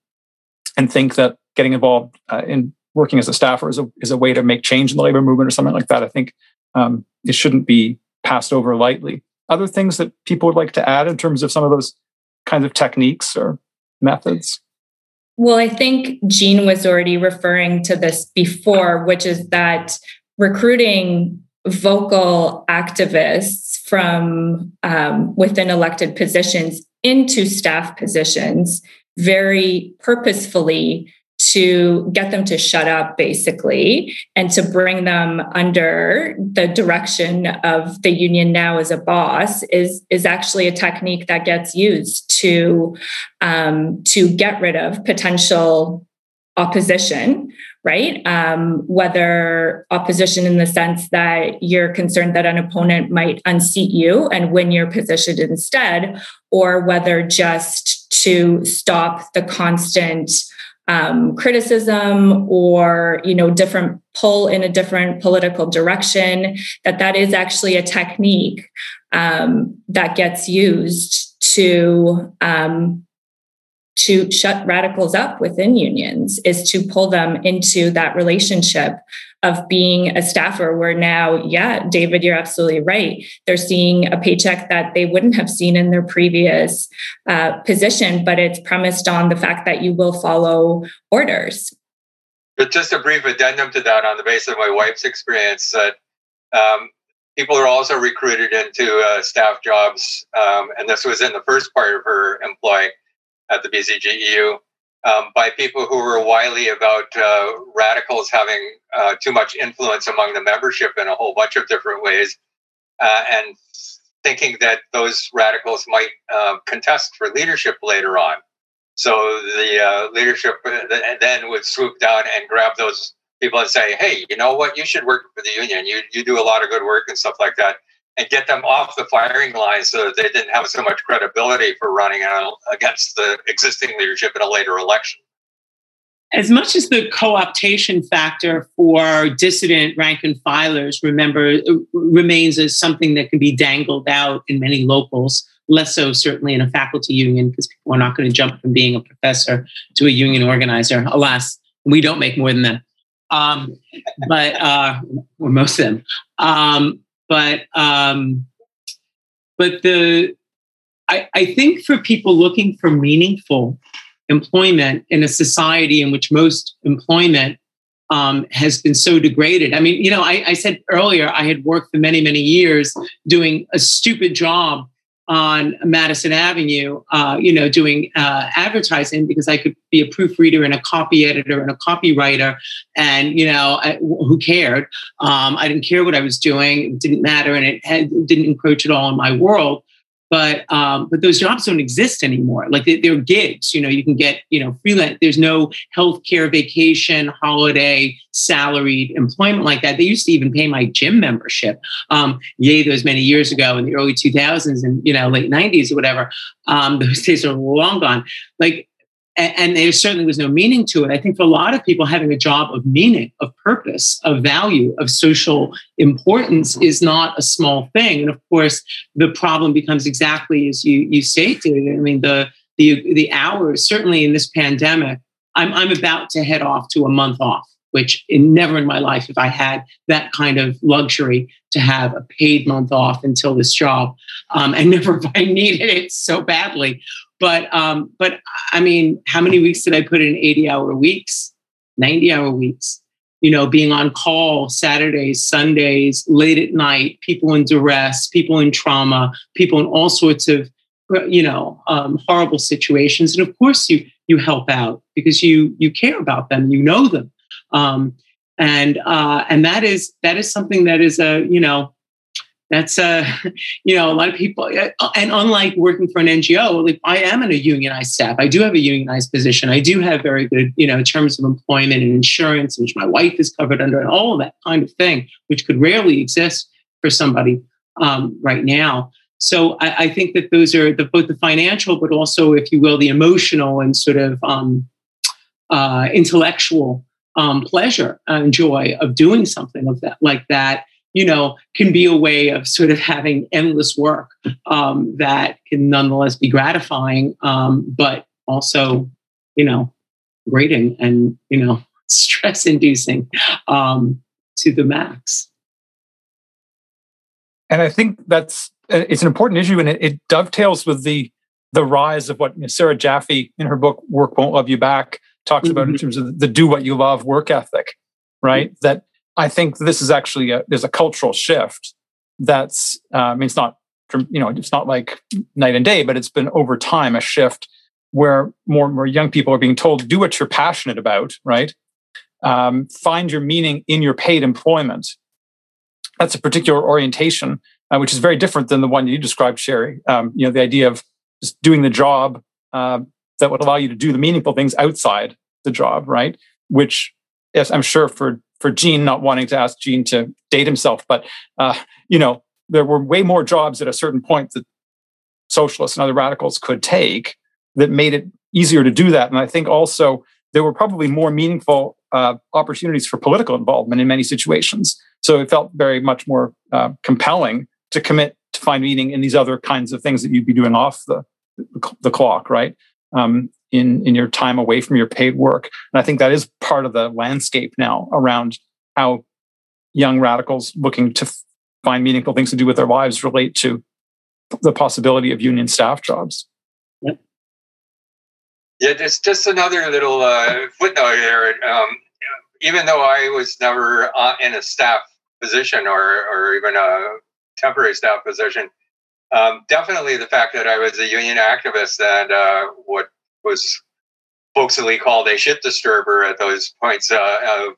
and think that getting involved uh, in working as a staffer is a, is a way to make change in the labor movement or something like that, I think um, it shouldn't be passed over lightly other things that people would like to add in terms of some of those kinds of techniques or methods? Well, I think Gene was already referring to this before, which is that recruiting vocal activists from um, within elected positions into staff positions very purposefully to get them to shut up basically and to bring them under the direction of the union now as a boss is is actually a technique that gets used to um, to get rid of potential opposition right? Um, whether opposition in the sense that you're concerned that an opponent might unseat you and win your position instead or whether just to stop the constant um, criticism or you know different pull in a different political direction that that is actually a technique um, that gets used to um, to shut radicals up within unions is to pull them into that relationship of being a staffer where now yeah david you're absolutely right. They're seeing a paycheck that they wouldn't have seen in their previous uh, position but it's premised on the fact that you will follow orders. But just a brief addendum to that on the basis of my wife's experience that um, people are also recruited into uh, staff jobs um, and this was in the first part of her employ at the BCGEU um, by people who were wily about uh, radicals having uh, too much influence among the membership in a whole bunch of different ways, uh, and thinking that those radicals might uh, contest for leadership later on. So the uh, leadership uh, then would swoop down and grab those people and say, "Hey, you know what? You should work for the union. You you do a lot of good work and stuff like that." And get them off the firing line so that they didn't have so much credibility for running against the existing leadership in a later election. As much as the co optation factor for dissident rank and filers, remember, remains as something that can be dangled out in many locals, less so certainly in a faculty union, because people are not going to jump from being a professor to a union organizer. Alas, we don't make more than them. Um, but, uh, or most of them. Um, but um, but the I, I think for people looking for meaningful employment in a society in which most employment um, has been so degraded. I mean, you know, I, I, said earlier I had worked for many, many years doing a stupid job on Madison Avenue, uh, you know, doing uh, advertising because I could be a proofreader and a copy editor and a copywriter, and you know, I, who cared? Um, I didn't care what I was doing; it didn't matter, and it had, didn't encroach at all on my world but um, but those jobs don't exist anymore. Like they, are gigs. You know, you can get you know freelance. There's no healthcare, vacation, holiday, salaried employment like that. They used to even pay my gym membership. Um, yay, those many years ago in the early 2000s and you know late 90s or whatever. Um, [LAUGHS] those days are long gone. Like and, there certainly was no meaning to it. I think for a lot of people, having a job of meaning, of purpose, of value, of social importance is not a small thing. And of course, the problem becomes exactly as you you stated. I mean, the the the hours certainly in this pandemic. I'm I'm about to head off to a month off, which in, never in my life have I had that kind of luxury to have a paid month off until this job, um, and [LAUGHS] never have I needed it so badly. But um, but I mean, how many weeks did I put in 80 hour weeks, 90 hour weeks? You know, being on call Saturdays, Sundays, late at night, people in duress, people in trauma, people in all sorts of you know um, horrible situations. And of course you you help out because you you care about them. You know them. Um, and uh, and that is that is something that is a you know that's uh [LAUGHS] you know a lot of people and unlike working for an ngo like i am in a unionized staff. I do have a unionized position. I do have very good you know terms of employment and insurance which my wife is covered under and all of that kind of thing which could rarely exist for somebody um, right now. So I, I, think that those are the, both the financial but also if you will the emotional and sort of um, uh, intellectual um, pleasure and joy of doing something of that like that you know, can be a way of sort of having endless work um, that can nonetheless be gratifying, um, but also, you know, grating and, you know, [LAUGHS] stress inducing um, to the max. And I think that's uh, it's an important issue, and it, it dovetails with the the rise of what you know, Sarah Jaffe in her book "Work Won't Love You Back" talks mm-hmm. about in mm-hmm. terms of the do what you love work ethic, right? Mm-hmm. That I think this is actually a, there's a cultural shift that's uh, I mean it's not you know it's not like night and day, but it's been over time a shift where more and more young people are being told do what you're passionate about, right? Um, find your meaning in your paid employment. That's a particular orientation, uh, which is very different than the one you described, Sherry. Um, you know, the idea of just doing the job uh, that would allow you to do the meaningful things outside the job, right? Which, yes, I'm sure for for Gene not wanting to ask Gene to date himself, but uh, you know there were way more jobs at a certain point that socialists and other radicals could take that made it easier to do that. And I think also there were probably more meaningful uh, opportunities for political involvement in many situations. So it felt very much more uh, compelling to commit to find meaning in these other kinds of things that you'd be doing off the the clock, right? Um, in in your time away from your paid work, and I think that is part of the landscape now around how young radicals looking to find meaningful things to do with their lives relate to the possibility of union staff jobs. Yep. Yeah, just just another little uh, footnote here. Um, even though I was never uh, in a staff position or or even a temporary staff position, um, definitely the fact that I was a union activist and uh, what was folksily called a shit disturber at those points uh,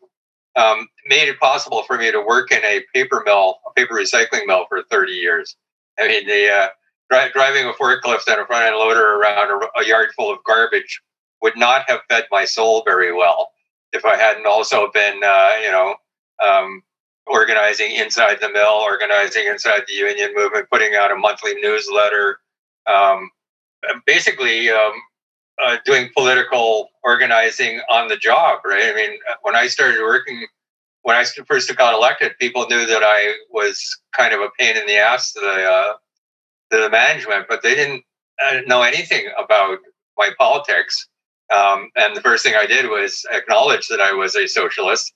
um, made it possible for me to work in a paper mill, a paper recycling mill for 30 years. I mean, the uh, dri- driving a forklift and a front end loader around a, a, yard full of garbage would not have fed my soul very well if I hadn't also been, uh, you know, um, organizing inside the mill, organizing inside the union movement, putting out a monthly newsletter, um, basically um, uh, doing political organizing on the job, right? I mean, when I started working, when I first got elected, people knew that I was kind of a pain in the ass to the uh, to the management, but they didn't uh, know anything about my politics. Um, and the first thing I did was acknowledge that I was a socialist,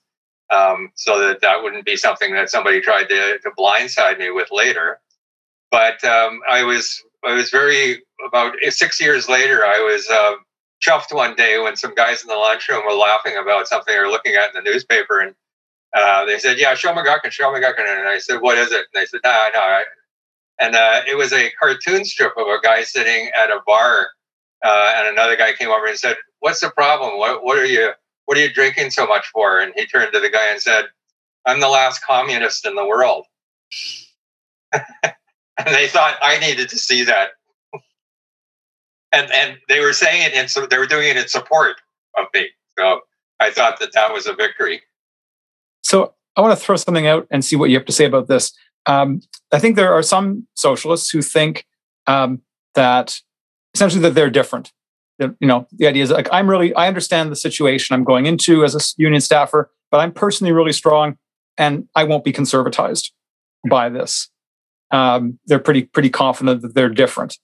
um, so that that wouldn't be something that somebody tried to, to blindside me with later. But um, I was I was very about six years later. I was uh, chuffed one day when some guys in the lunchroom were laughing about something they were looking at in the newspaper, and uh, they said, "Yeah, show McGuckin, show McGuckin," and I said, "What is it?" And they said, "No, no." And uh, it was a cartoon strip of a guy sitting at a bar, uh, and another guy came over and said, "What's the problem? What what are you what are you drinking so much for?" And he turned to the guy and said, "I'm the last communist in the world." [LAUGHS] [LAUGHS] and they thought I needed to see that. and and they were saying it and so they were doing it in support of me. So I thought that that was a victory. So I want to throw something out and see what you have to say about this. Um, I think there are some socialists who think um, that essentially that they're different. You know, the idea is like I'm really I understand the situation I'm going into as a union staffer, but I'm personally really strong, and I won't be conservatized by this um, they're pretty pretty confident that they're different.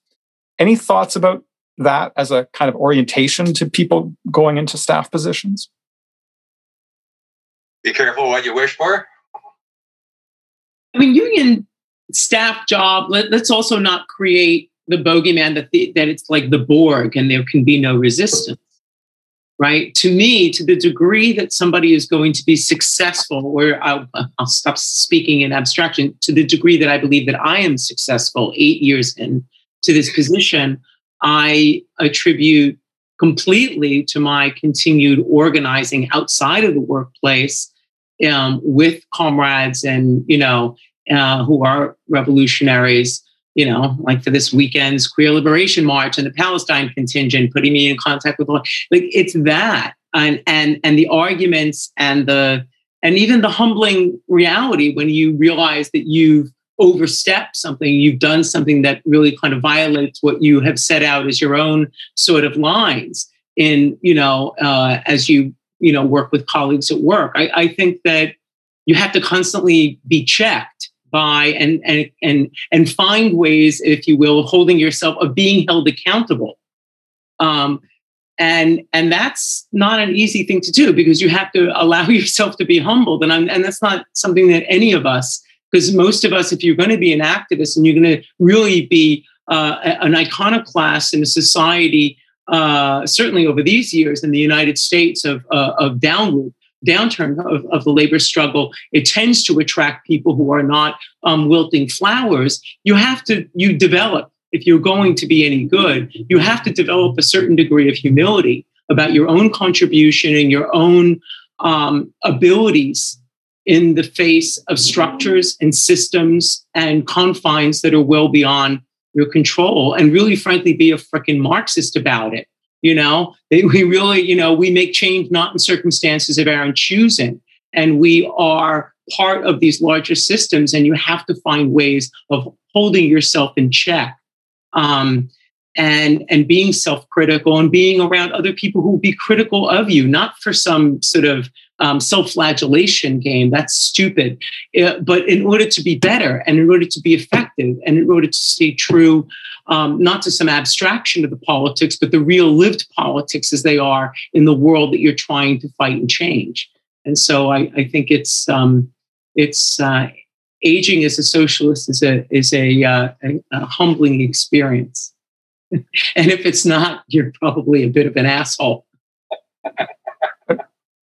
Any thoughts about that as a kind of orientation to people going into staff positions? Be careful what you wish for. I mean, union staff job. Let, us also not create the bogeyman that the, that it's like the Borg and there can be no resistance right? To me, to the degree that somebody is going to be successful, or I'll, I'll, stop speaking in abstraction, to the degree that I believe that I am successful eight years in to this position, I attribute completely to my continued organizing outside of the workplace um, with comrades and, you know, uh, who are revolutionaries you know, like for this weekend's Queer Liberation March and the Palestine contingent, putting me in contact with like it's that and and and the arguments and the and even the humbling reality when you realize that you've overstepped something, you've done something that really kind of violates what you have set out as your own sort of lines in, you know, uh, as you, you know, work with colleagues at work. I, I think that you have to constantly be checked by and and and and find ways, if you will, of holding yourself of being held accountable. Um, and and that's not an easy thing to do because you have to allow [LAUGHS] yourself to be humbled, and I'm, and that's not something that any of us, because most of us, if you're going to be an activist and you're going to really be uh, an iconoclast in a society, uh, certainly over these years in the United States of uh, of downward downturn of, of the labor struggle, it tends to attract people who are not um, wilting flowers. You have to, you develop, if you're going to be any good, you have to develop a certain degree of humility about your own contribution and your own um, abilities in the face of structures and systems and confines that are well beyond your control and really frankly be a freaking marxist about it you know? We really you know we make change not in circumstances of our own choosing. And we are part of these larger systems and you have to find ways of holding yourself in check um, and and being self-critical and being around other people who will be critical of you not for some sort of um, self-flagellation game. That's stupid. Uh, but in order to be better and in order to be effective and in order to stay true um, not to some abstraction of the politics, but the real lived politics as they are in the world that you're trying to fight and change. And so I, I think it's um, it's uh, aging as a socialist is a is a, uh, a, a humbling experience. [LAUGHS] and if it's not, you're probably a bit of an asshole.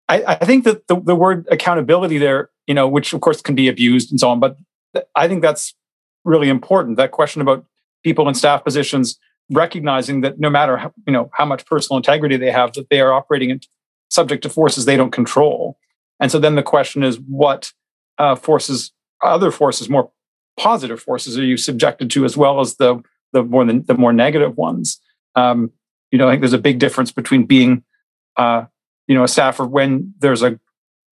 I, I, think that the, the word accountability there, you know, which of course can be abused and so on, but I think that's really important. That question about people in staff positions recognizing that no matter how, you know how much personal integrity they have, that they are operating subject to forces they don't control. And so then the question is, what uh, forces, other forces, more positive forces, are you subjected to, as well as the the more the, the more negative ones? Um, you know, I think there's a big difference between being, uh, you know, a staffer when there's a,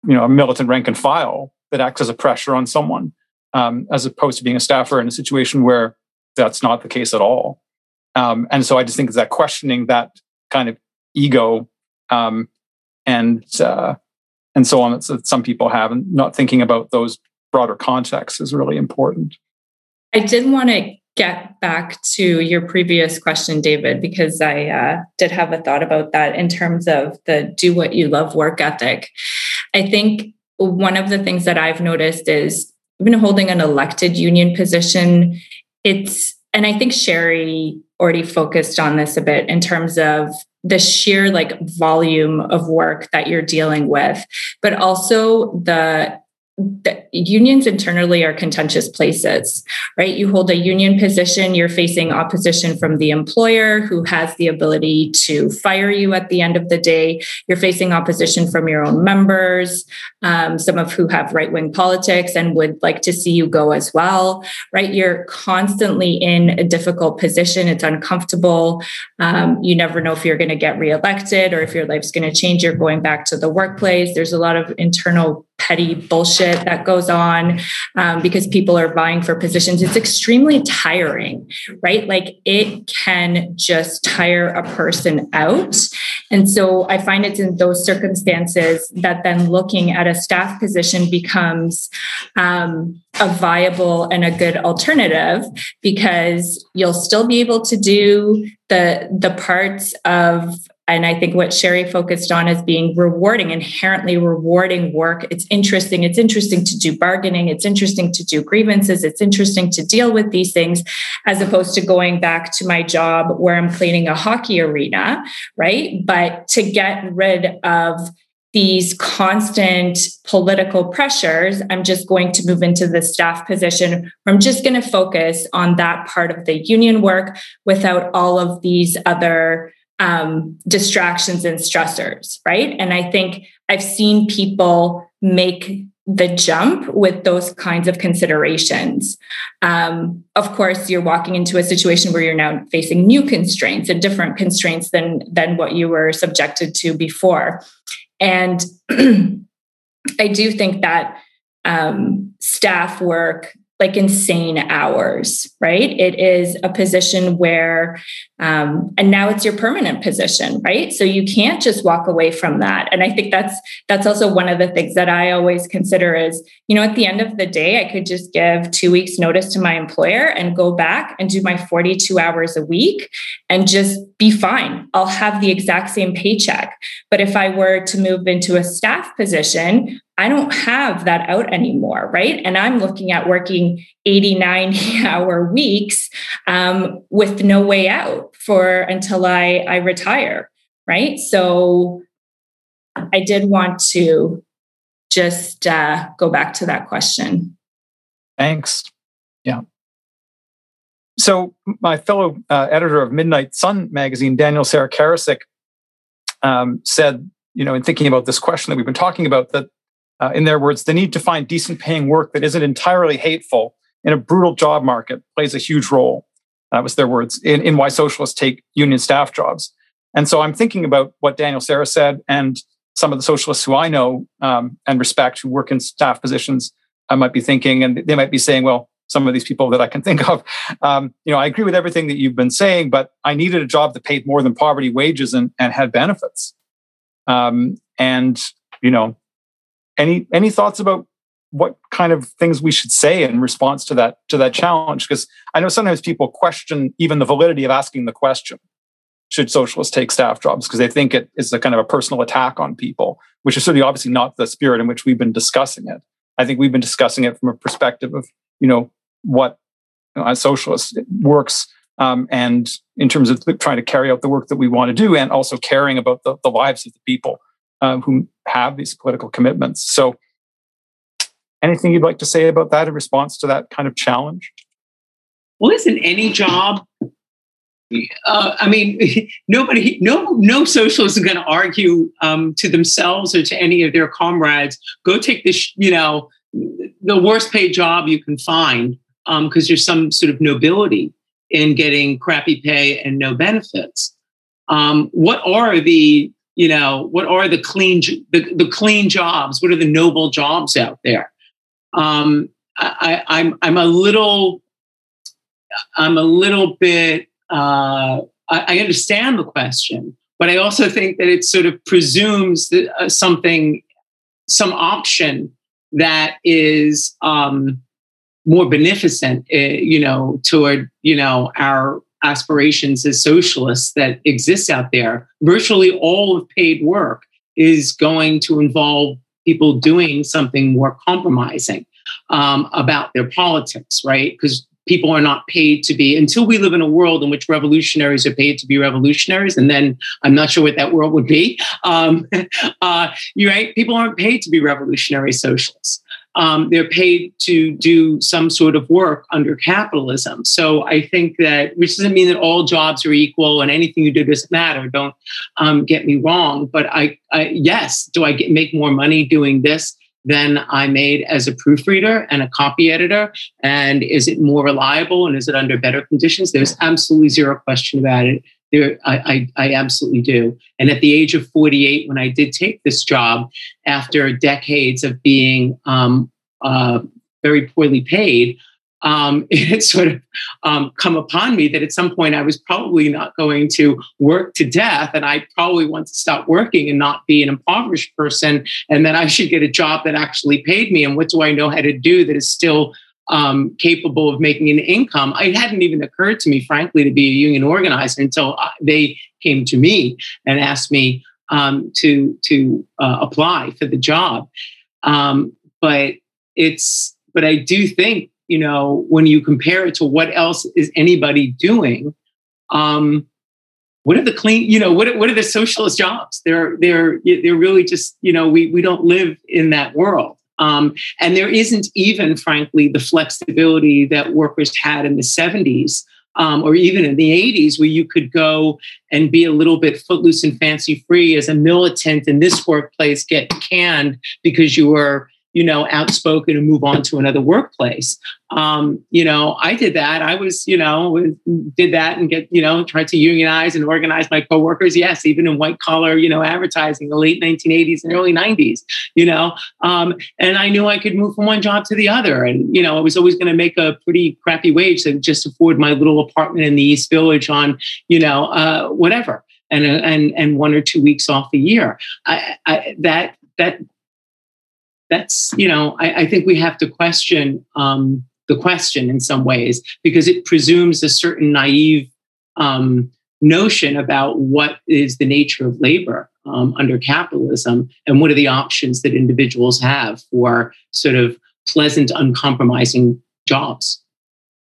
you know, a militant rank and file that acts as a pressure on someone, um, as opposed to being a staffer in a situation where that's not the case at all. Um, and so I just think that questioning that kind of ego um, and uh, and so on that some people have, and not thinking about those broader contexts is really important. I did want to get back to your previous question, David, because I uh, did have a thought about that in terms of the do what you love work ethic. I think one of the things that I've noticed is even holding an elected union position, it's, and I think Sherry already focused on this a bit in terms of the sheer like volume of work that you're dealing with, but also the unions internally are contentious places, right? You hold a union position, you're facing opposition from the employer who has the ability to fire you at the end of the day. You're facing opposition from your own members, um, some of who have right wing politics and would like to see you go as well, right? You're constantly in a difficult position. It's uncomfortable. Um, you never know if you're going to get reelected or if your life's going to change. You're going back to the workplace. There's a lot of internal petty bullshit that goes on um, because people are vying for positions. It's extremely tiring, right? Like it can just tire a person out. And so I find it's in those circumstances that then looking at a staff position becomes um, a viable and a good alternative because you'll still be able to do the the parts of and I think what Sherry focused on is being rewarding, inherently rewarding work. It's interesting. It's interesting to do bargaining. It's interesting to do grievances. It's interesting to deal with these things as opposed to going back to my job where I'm cleaning a hockey arena, right? But to get rid of these constant political pressures, I'm just going to move into the staff position I'm just going to focus on that part of the union work without all of these other um, distractions and stressors, right? And I think I've seen people make the jump with those kinds of considerations. Um, of course, you're walking into a situation where you're now facing new constraints and different constraints than than what you were subjected to before. And [CLEARS THROAT] I do think that um, staff work like insane hours, right? It is a position where, um, and now it's your permanent position, right? So you can't just walk away from that. And I think that's that's also one of the things that I always consider is, you know, at the end of the day, I could just give two weeks notice to my employer and go back and do my 42 hours a week and just be fine. I'll have the exact same paycheck. But if I were to move into a staff position, I don't have that out anymore, right? And I'm looking at working 89 [LAUGHS] hour weeks um, with no way out for until I, I retire, right? So I did want to just uh, go back to that question. Thanks. Yeah. So, my fellow uh, editor of Midnight Sun magazine, Daniel Sarah Karasik, um, said, you know, in thinking about this question that we've been talking about, that uh, in their words, the need to find decent paying work that isn't entirely hateful in a brutal job market plays a huge role. That was their words in, in why socialists take union staff jobs. And so I'm thinking about what Daniel Sarah said and some of the socialists who I know um, and respect who work in staff positions. I might be thinking, and they might be saying, well, some of these people that I can think of, um, you know, I agree with everything that you've been saying, but I needed a job that paid more than poverty wages and, and had benefits. Um, and, you know, any any thoughts about what kind of things we should say in response to that to that challenge? Because i know sometimes people question even the validity of asking the question should socialists take staff jobs? Because they think it is a kind of a personal attack on people which is certainly obviously not the spirit in which we've been discussing it. I think we've been discussing it from a perspective of you know what you know, as socialists works um, and in terms of trying to carry out the work that we want to do and also caring about the, the lives of the people who have these political commitments so Anything you'd like to say about that in response to that kind of challenge? Well, isn't any job? Uh, I mean, [LAUGHS] nobody, no, no socialist is going to argue um, to themselves or to any of their comrades. Go take this, you know, the worst paid job you can find because um, there's some sort of nobility in getting crappy pay and no benefits. Um, what are the you know what are the clean the, the clean jobs? What are the noble jobs out there? Um, I, I'm I'm a little I'm a little bit uh, I, I, understand the question, but I also think that it sort of presumes that, uh, something some option that is um, more beneficent, uh, you know, toward you know our aspirations as socialists that exists out there. Virtually all of paid work is going to involve people doing something more compromising um, about their politics, right? Because people are not paid to be until we live in a world in which revolutionaries are paid to be revolutionaries and then i'm not sure what that world would be um, [LAUGHS] uh, you right people aren't paid to be revolutionary socialists um, they're paid to do some sort of work under capitalism. So I think that, which doesn't mean that all jobs are equal and anything you do doesn't matter. Don't um, get me wrong. But I, I yes, do I get, make more money doing this? than I made as a proofreader and a copy editor? And is it more reliable and is it under better conditions? There's absolutely zero question about it. There, I, I, I, absolutely do. And at the age of 48, when I did take this job, after decades of being um, uh, very poorly paid, um, [LAUGHS] it sort of um, come upon me that at some point I was probably not going to work to death and I probably want to stop working and not be an impoverished person. And then I should get a job that actually paid me. And what do I know how to do that is still um, capable of making an income. It hadn't even occurred to me, frankly, to be a union organizer until uh, they came to me and asked me um, to to uh, apply for the job. Um, but it's but I do think you know when you compare it to what else is anybody doing. Um, what are the clean you know what what are the socialist jobs they're they're they're really just you know we we don't live in that world um, and there isn't even, frankly, the flexibility that workers had in the 70s um, or even in the 80s, where you could go and be a little bit footloose and fancy free as a militant in this workplace, get canned because you were you know, outspoken and move on to another workplace. Um, you know, I did that. I was, you know, did that and get, you know, tried to unionize and organize my coworkers. Yes, even in white collar, you know, advertising, the late 1980s and early 90s, you know, um, and I knew I could move from one job to the other. And, you know, I was always going to make a pretty crappy wage to just afford my little apartment in the East Village on, you know, uh, whatever. And, and and one or two weeks off a year. I, I, that that that's you know I, I think we have to question um, the question in some ways because it presumes a certain naive um, notion about what is the nature of labor um, under capitalism and what are the options that individuals have for sort of pleasant, uncompromising jobs.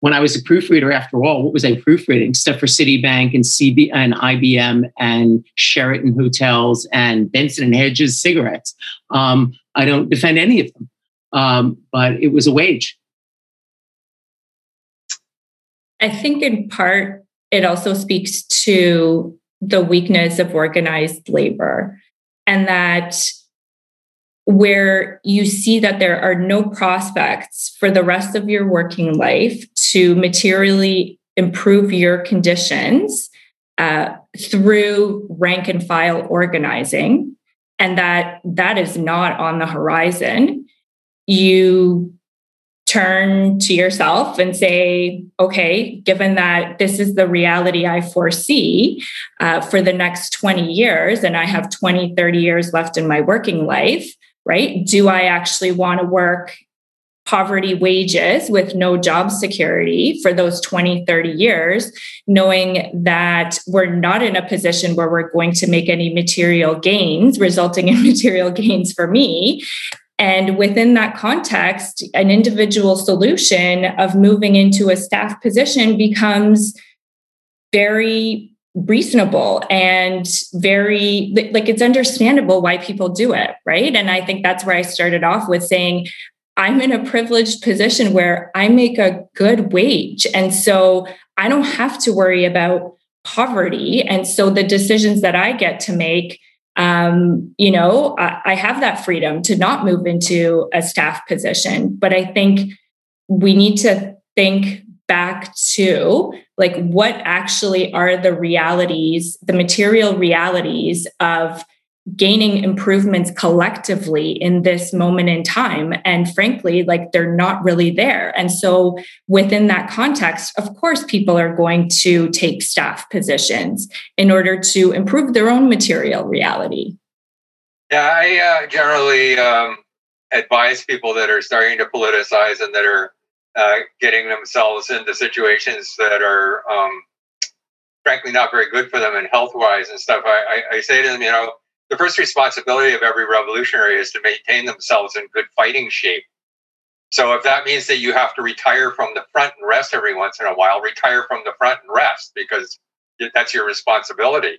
When I was a proofreader, after all, what was I proofreading? Stuff for Citibank and CB and IBM and Sheraton hotels and Benson and Hedges cigarettes. Um, I don't defend any of them, um, but it was a wage. I think in part it also speaks to the weakness of organized labor and that where you see that there are no prospects for the rest of your working life to materially improve your conditions uh, through rank and file organizing and that that is not on the horizon you turn to yourself and say okay given that this is the reality i foresee uh, for the next 20 years and i have 20 30 years left in my working life right do i actually want to work poverty wages with no job security for those 20, 30 years, knowing that we're not in a position where we're going to make any material gains, resulting in [LAUGHS] material gains for me. And within that context, an individual solution of moving into a staff position becomes very reasonable and very like it's understandable why people do it right and i think that's where i started off with saying i'm in a privileged position where i make a good wage. And so i don't have to worry about poverty. And so the decisions that i get to make um, you know I, I have that freedom to not move into a staff position. But i think we need to think back to like what actually are the realities, the material realities of gaining improvements collectively in this moment in time. And frankly, like they're not really there. And so, within that context, of course, people are going to take staff positions in order to improve their own material reality. Yeah, I uh, generally um, advise people that are starting to politicize and that are uh, getting themselves into situations that are um, frankly not very good for them and health wise and stuff. I, I, I, say to them, you know, the first responsibility of every revolutionary is to maintain themselves in good fighting shape. So if that means that you have to retire from the front and rest every once in a while, retire from the front and rest because that's your responsibility.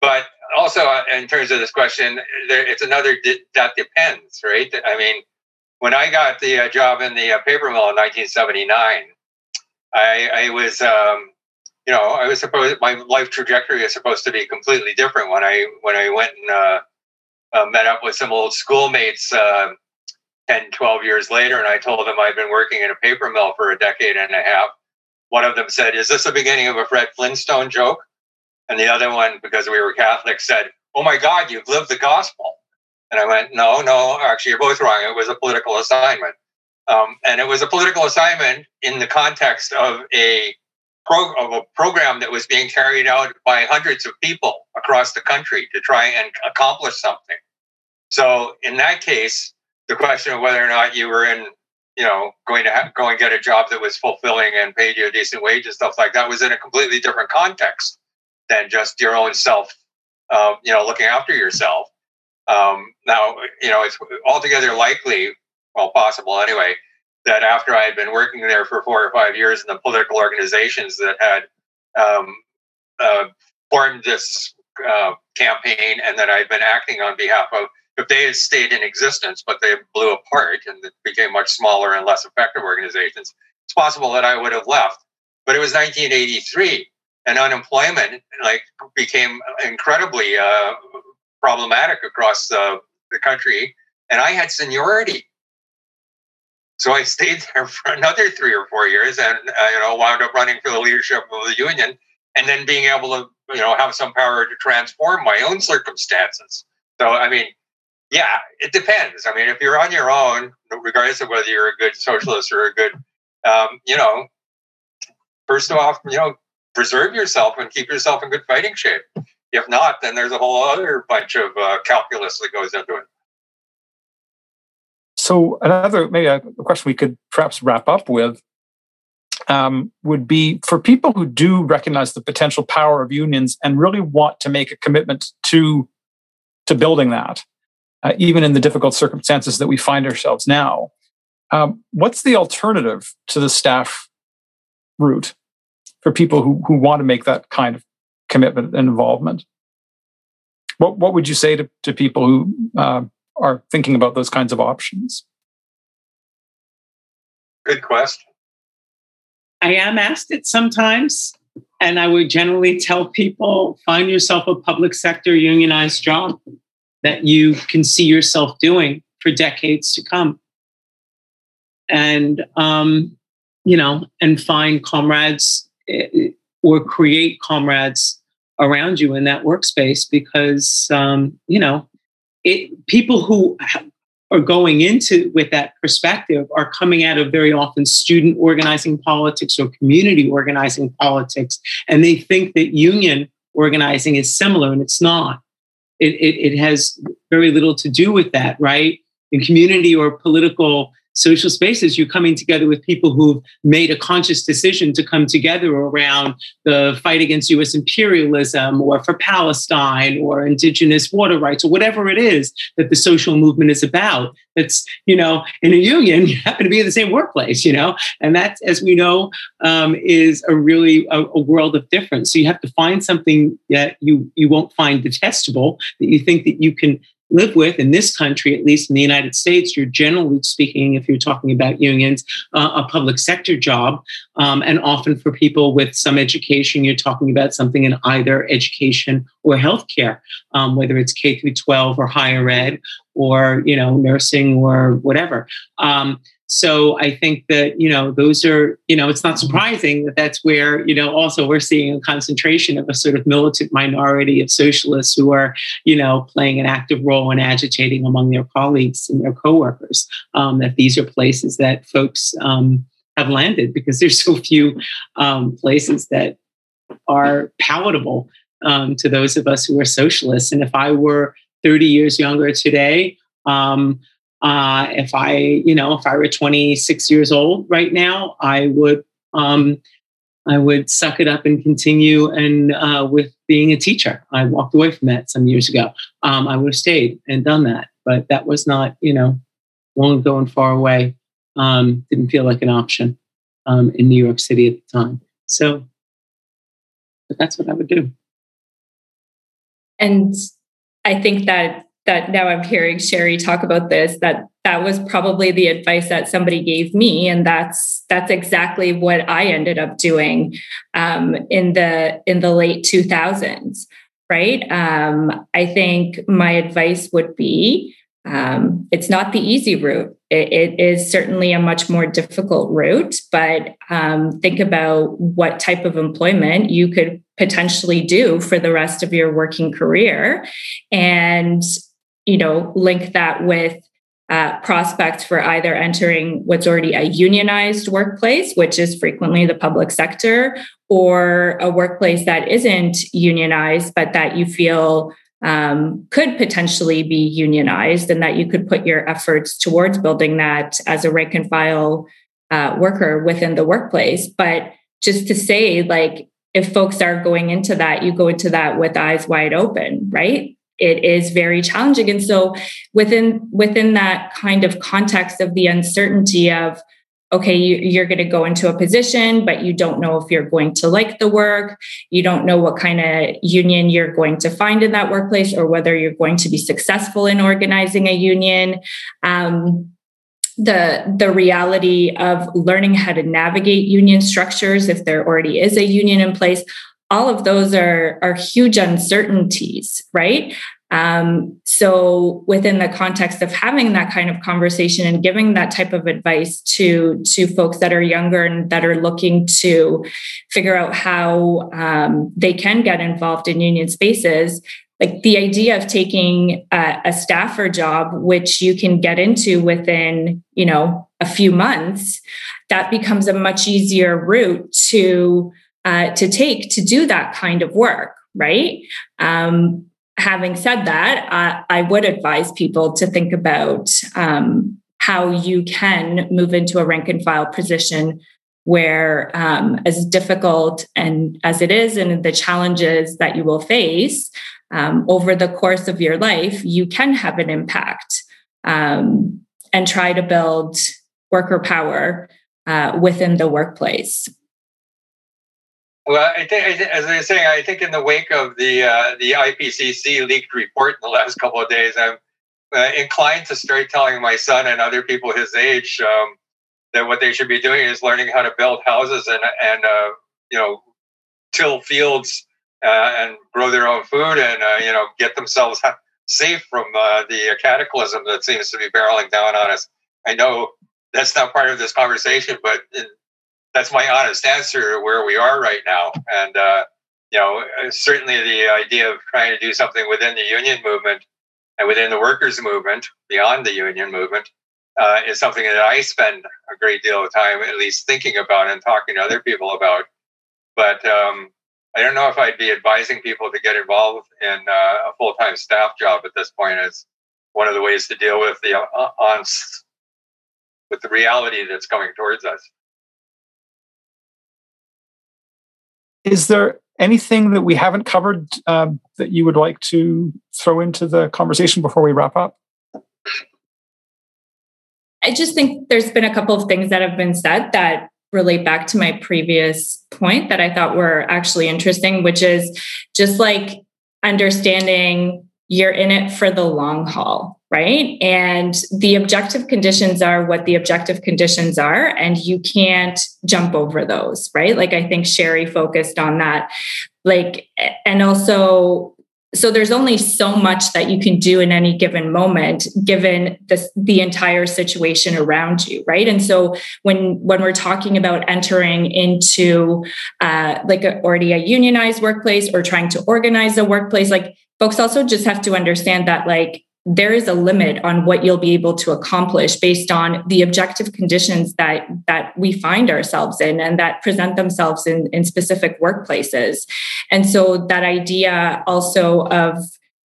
But also, uh, in terms of this question, it's another that depends, right? I mean, when I got the uh, job in the uh, paper mill in 1979, I, I was, um, you know, I was supposed my life trajectory is supposed to be completely different when I when I went and uh, uh met up with some old schoolmates uh, 10, 12 years later, and I told them I'd been working in a paper mill for a decade and a half. One of them said, "Is this the beginning of a Fred Flintstone joke?" And the other one, because we were Catholic, said, "Oh my God, you've lived the gospel." And I went, no, no, actually, you're both wrong. It was a political assignment. Um, and it was a political assignment in the context of a, pro- of a program that was being carried out by hundreds of people across the country to try and accomplish something. So in that case, the question of whether or not you were in, you know, going to have, go and get a job that was fulfilling and paid you a decent wage and stuff like that was in a completely different context than just your own self, uh, you know, looking after yourself. Um, now, you know, it's altogether likely, well, possible anyway, that after I had been working there for four or five years in the political organizations that had um, uh, formed this uh, campaign and that I'd been acting on behalf of, if they had stayed in existence, but they blew apart and became much smaller and less effective organizations, it's possible that I would have left. But it was 1983, and unemployment like became incredibly uh, problematic across the, the country. And I had seniority. So I stayed there [LAUGHS] for another three or four years and, uh, you know, wound up running for the leadership of the union and then being able to, you know, have some power to transform my own circumstances. So, I mean, yeah, it depends. I mean, if you're on your own, regardless of whether you're a good socialist or a good, um, you know, first of all, you know, preserve yourself and keep yourself in good fighting shape. If not, then there's a whole other bunch of uh, calculus that goes into it. So another maybe a question we could perhaps wrap up with um, would be for people who do recognize the potential power of unions and really want to make a commitment to to building that, uh, even in the difficult circumstances that we find ourselves now. Um, what's the alternative to the staff route for people who who want to make that kind of commitment and involvement. What what would you say to, to people who uh, are thinking about those kinds of options? Good question. I am asked it sometimes, and I would generally tell people find yourself a public sector unionized job that you can see yourself doing for decades to come. And, um, you know, and find comrades eh, or create comrades around you in that workspace because um, you know it people who are going into with that perspective are coming out of very often student organizing politics or community organizing politics and they think that union organizing is similar and it's not. It, it, it has very little to do with that right? In community or political social spaces, you're coming together with people who've made a conscious decision to come together around the fight against US imperialism or for Palestine or indigenous water rights or whatever it is that the social movement is about. That's, you know, in a union, [LAUGHS] you happen to be in the same workplace, you know, and that, as we know, um, is a really a, a world of difference. So you have to find something that you you won't find detestable that you think that you can live with in this country, at least in the United States, you're generally speaking, if you're talking about unions, uh, a public sector job. Um, and often for people with some education, you're talking about something in either education or healthcare, um, whether it's K through 12 or higher ed or, you know, nursing or whatever. Um, so I think that, you know, those are, you know, it's not surprising that that's where, you know, also we're seeing a concentration of a sort of militant minority of socialists who are, you know, playing an active role in agitating among their colleagues and their coworkers, um, that these are places that folks um, have landed because there's so few um, places that are palatable um, to those of us who are socialists. And if I were 30 years younger today, um, uh, if I, you know, if I were 26 years old right now, I would, um, I would suck it up and continue and uh, with being a teacher. I walked away from that some years ago. Um, I would have stayed and done that, but that was not, you know, long ago and far away. Um, didn't feel like an option um, in New York City at the time. So, but that's what I would do. And I think that that now I'm hearing Sherry talk about this, that that was probably the advice that somebody gave me. And that's that's exactly what I ended up doing um, in the in the late 2000s. Right. Um, I think my advice would be um, it's not the easy route. It, it is certainly a much more difficult route, but um, think about what type of employment you could potentially do for the rest of your working career and you know, link that with uh, prospects for either entering what's already a unionized workplace, which is frequently the public sector, or a workplace that isn't unionized, but that you feel um, could potentially be unionized, and that you could put your efforts towards building that as a rank and file uh, worker within the workplace. But just to say, like, if folks are going into that, you go into that with eyes wide open, right? It is very challenging. And so within within that kind of context of the uncertainty of okay you, are going to go into a position but you don't know if you're going to like the work. You don't know what kind of union you're going to find in that workplace or whether you're going to be successful in organizing a union. Um, the the reality of learning how to navigate union structures if there already is a union in place all of those are are huge uncertainties right? Um, so within the context of having that kind of conversation and giving that type of advice to to folks that are younger and that are looking to figure out how um, they can get involved in union spaces like the idea of taking a, a staffer job which you can get into within you know a few months that becomes a much easier route to uh, to take to do that kind of work, right? Um, having said that, I, I, would advise people to think about um, how you can move into a rank and file position where, um, as difficult and as it is, and the challenges that you will face um, over the course of your life, you can have an impact um, and try to build worker power uh, within the workplace. Well, I think, as I was saying, I think in the wake of the uh, the IPCC leaked report in the last couple of days, I'm uh, inclined to start telling my son and other people his age um, that what they should be doing is learning how to build houses and and uh, you know till fields uh, and grow their own food and uh, you know get themselves safe from uh, the cataclysm that seems to be barreling down on us. I know that's not part of this conversation, but in, that's my honest answer where we are right now. And uh, you know, certainly the idea of trying to do something within the union movement and within the workers' movement, beyond the union movement, uh, is something that I spend a great deal of time at least thinking about and talking to other people about. But um, I don't know if I'd be advising people to get involved in uh, a full time staff job at this point. As one of the ways to deal with the uh, on with the reality that's coming towards us. Is there anything that we haven't covered um, that you would like to throw into the conversation before we wrap up? I just think there's been a couple of things that have been said that relate back to my previous point that I thought were actually interesting, which is just like understanding you're in it for the long haul, right? And the objective conditions are what the objective conditions are, and you can't jump over those, right? Like I think Sherry focused on that. Like, and also so there's only so much that you can do in any given moment given the, the entire situation around you right and so when when we're talking about entering into uh, like a, already a unionized workplace or trying to organize a workplace like folks also just have to understand that like there is a limit on what you'll be able to accomplish based on the objective conditions that that we find ourselves in and that present themselves in, in specific workplaces and so that idea also of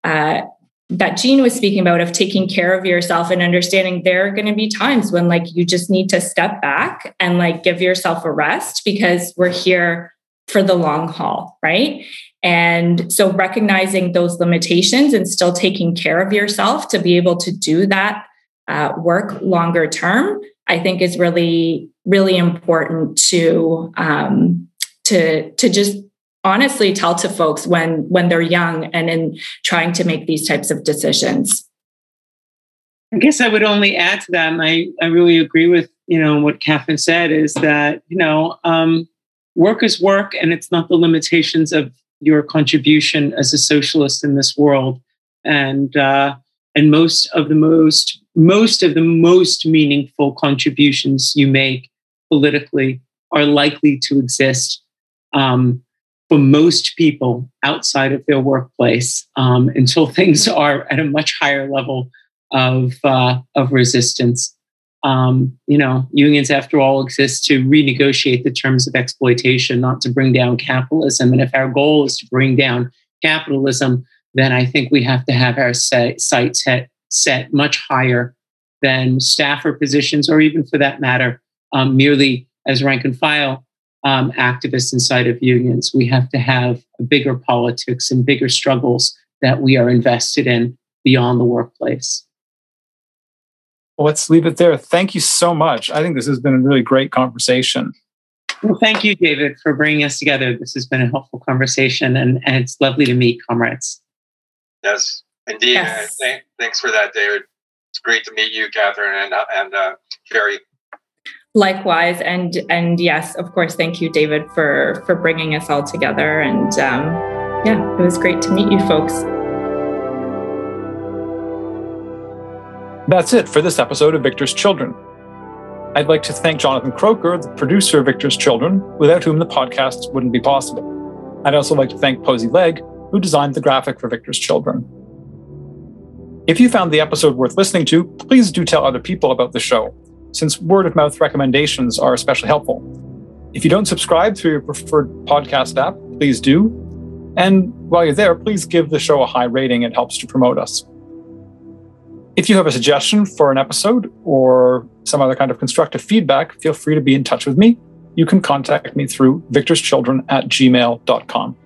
uh, that Gene was speaking about of taking care of yourself and understanding there are going to be times when like you just need to step back and like give yourself a rest because we're here for the long haul, right? And so recognizing those limitations and still taking care of yourself to be able to do that uh, work longer term, I think is really, really important to um, to to just honestly tell to folks when when they're young and in trying to make these types of decisions. I guess I would only add to that. I I really agree with you know what Catherine said is that you know um, work is work, and it's not the limitations of your contribution as a socialist in this world. And uh, and most of the most most of the most meaningful contributions you make politically are likely to exist um, for most people outside of their workplace um, until things [LAUGHS] are at a much higher level of uh, of resistance. Um, you know, unions, after all, exist to renegotiate the terms of exploitation, not to bring down capitalism. And if our goal is to bring down capitalism, then I think we have to have our sights set, set much higher than staffer positions, or even for that matter, um, merely as rank and file um, activists inside of unions. We have to have bigger politics and bigger struggles that we are invested in beyond the workplace let's leave it there. Thank you so much. I think this has been a really great conversation. Well, thank you, David, for bringing us together. This has been a helpful conversation, and, and it's lovely to meet comrades. Yes, indeed. Yes. Th- thanks for that, David. It's great to meet you, Catherine, and uh, and uh, Jerry. Likewise, and and yes, of course, thank you, David, for for bringing us all together. And um, yeah, it was great to meet you, folks. That's it for this episode of Victor's Children. I'd like to thank Jonathan Croker, the producer of Victor's Children, without whom the podcast wouldn't be possible. I'd also like to thank Posey Legg, who designed the graphic for Victor's Children. If you found the episode worth listening to, please do tell other people about the show, since word of mouth recommendations are especially helpful. If you don't subscribe through your preferred podcast app, please do. And while you're there, please give the show a high rating, it helps to promote us. If you have a suggestion for an episode or some other kind of constructive feedback, feel free to be in touch with me. You can contact me through victorschildren at gmail.com.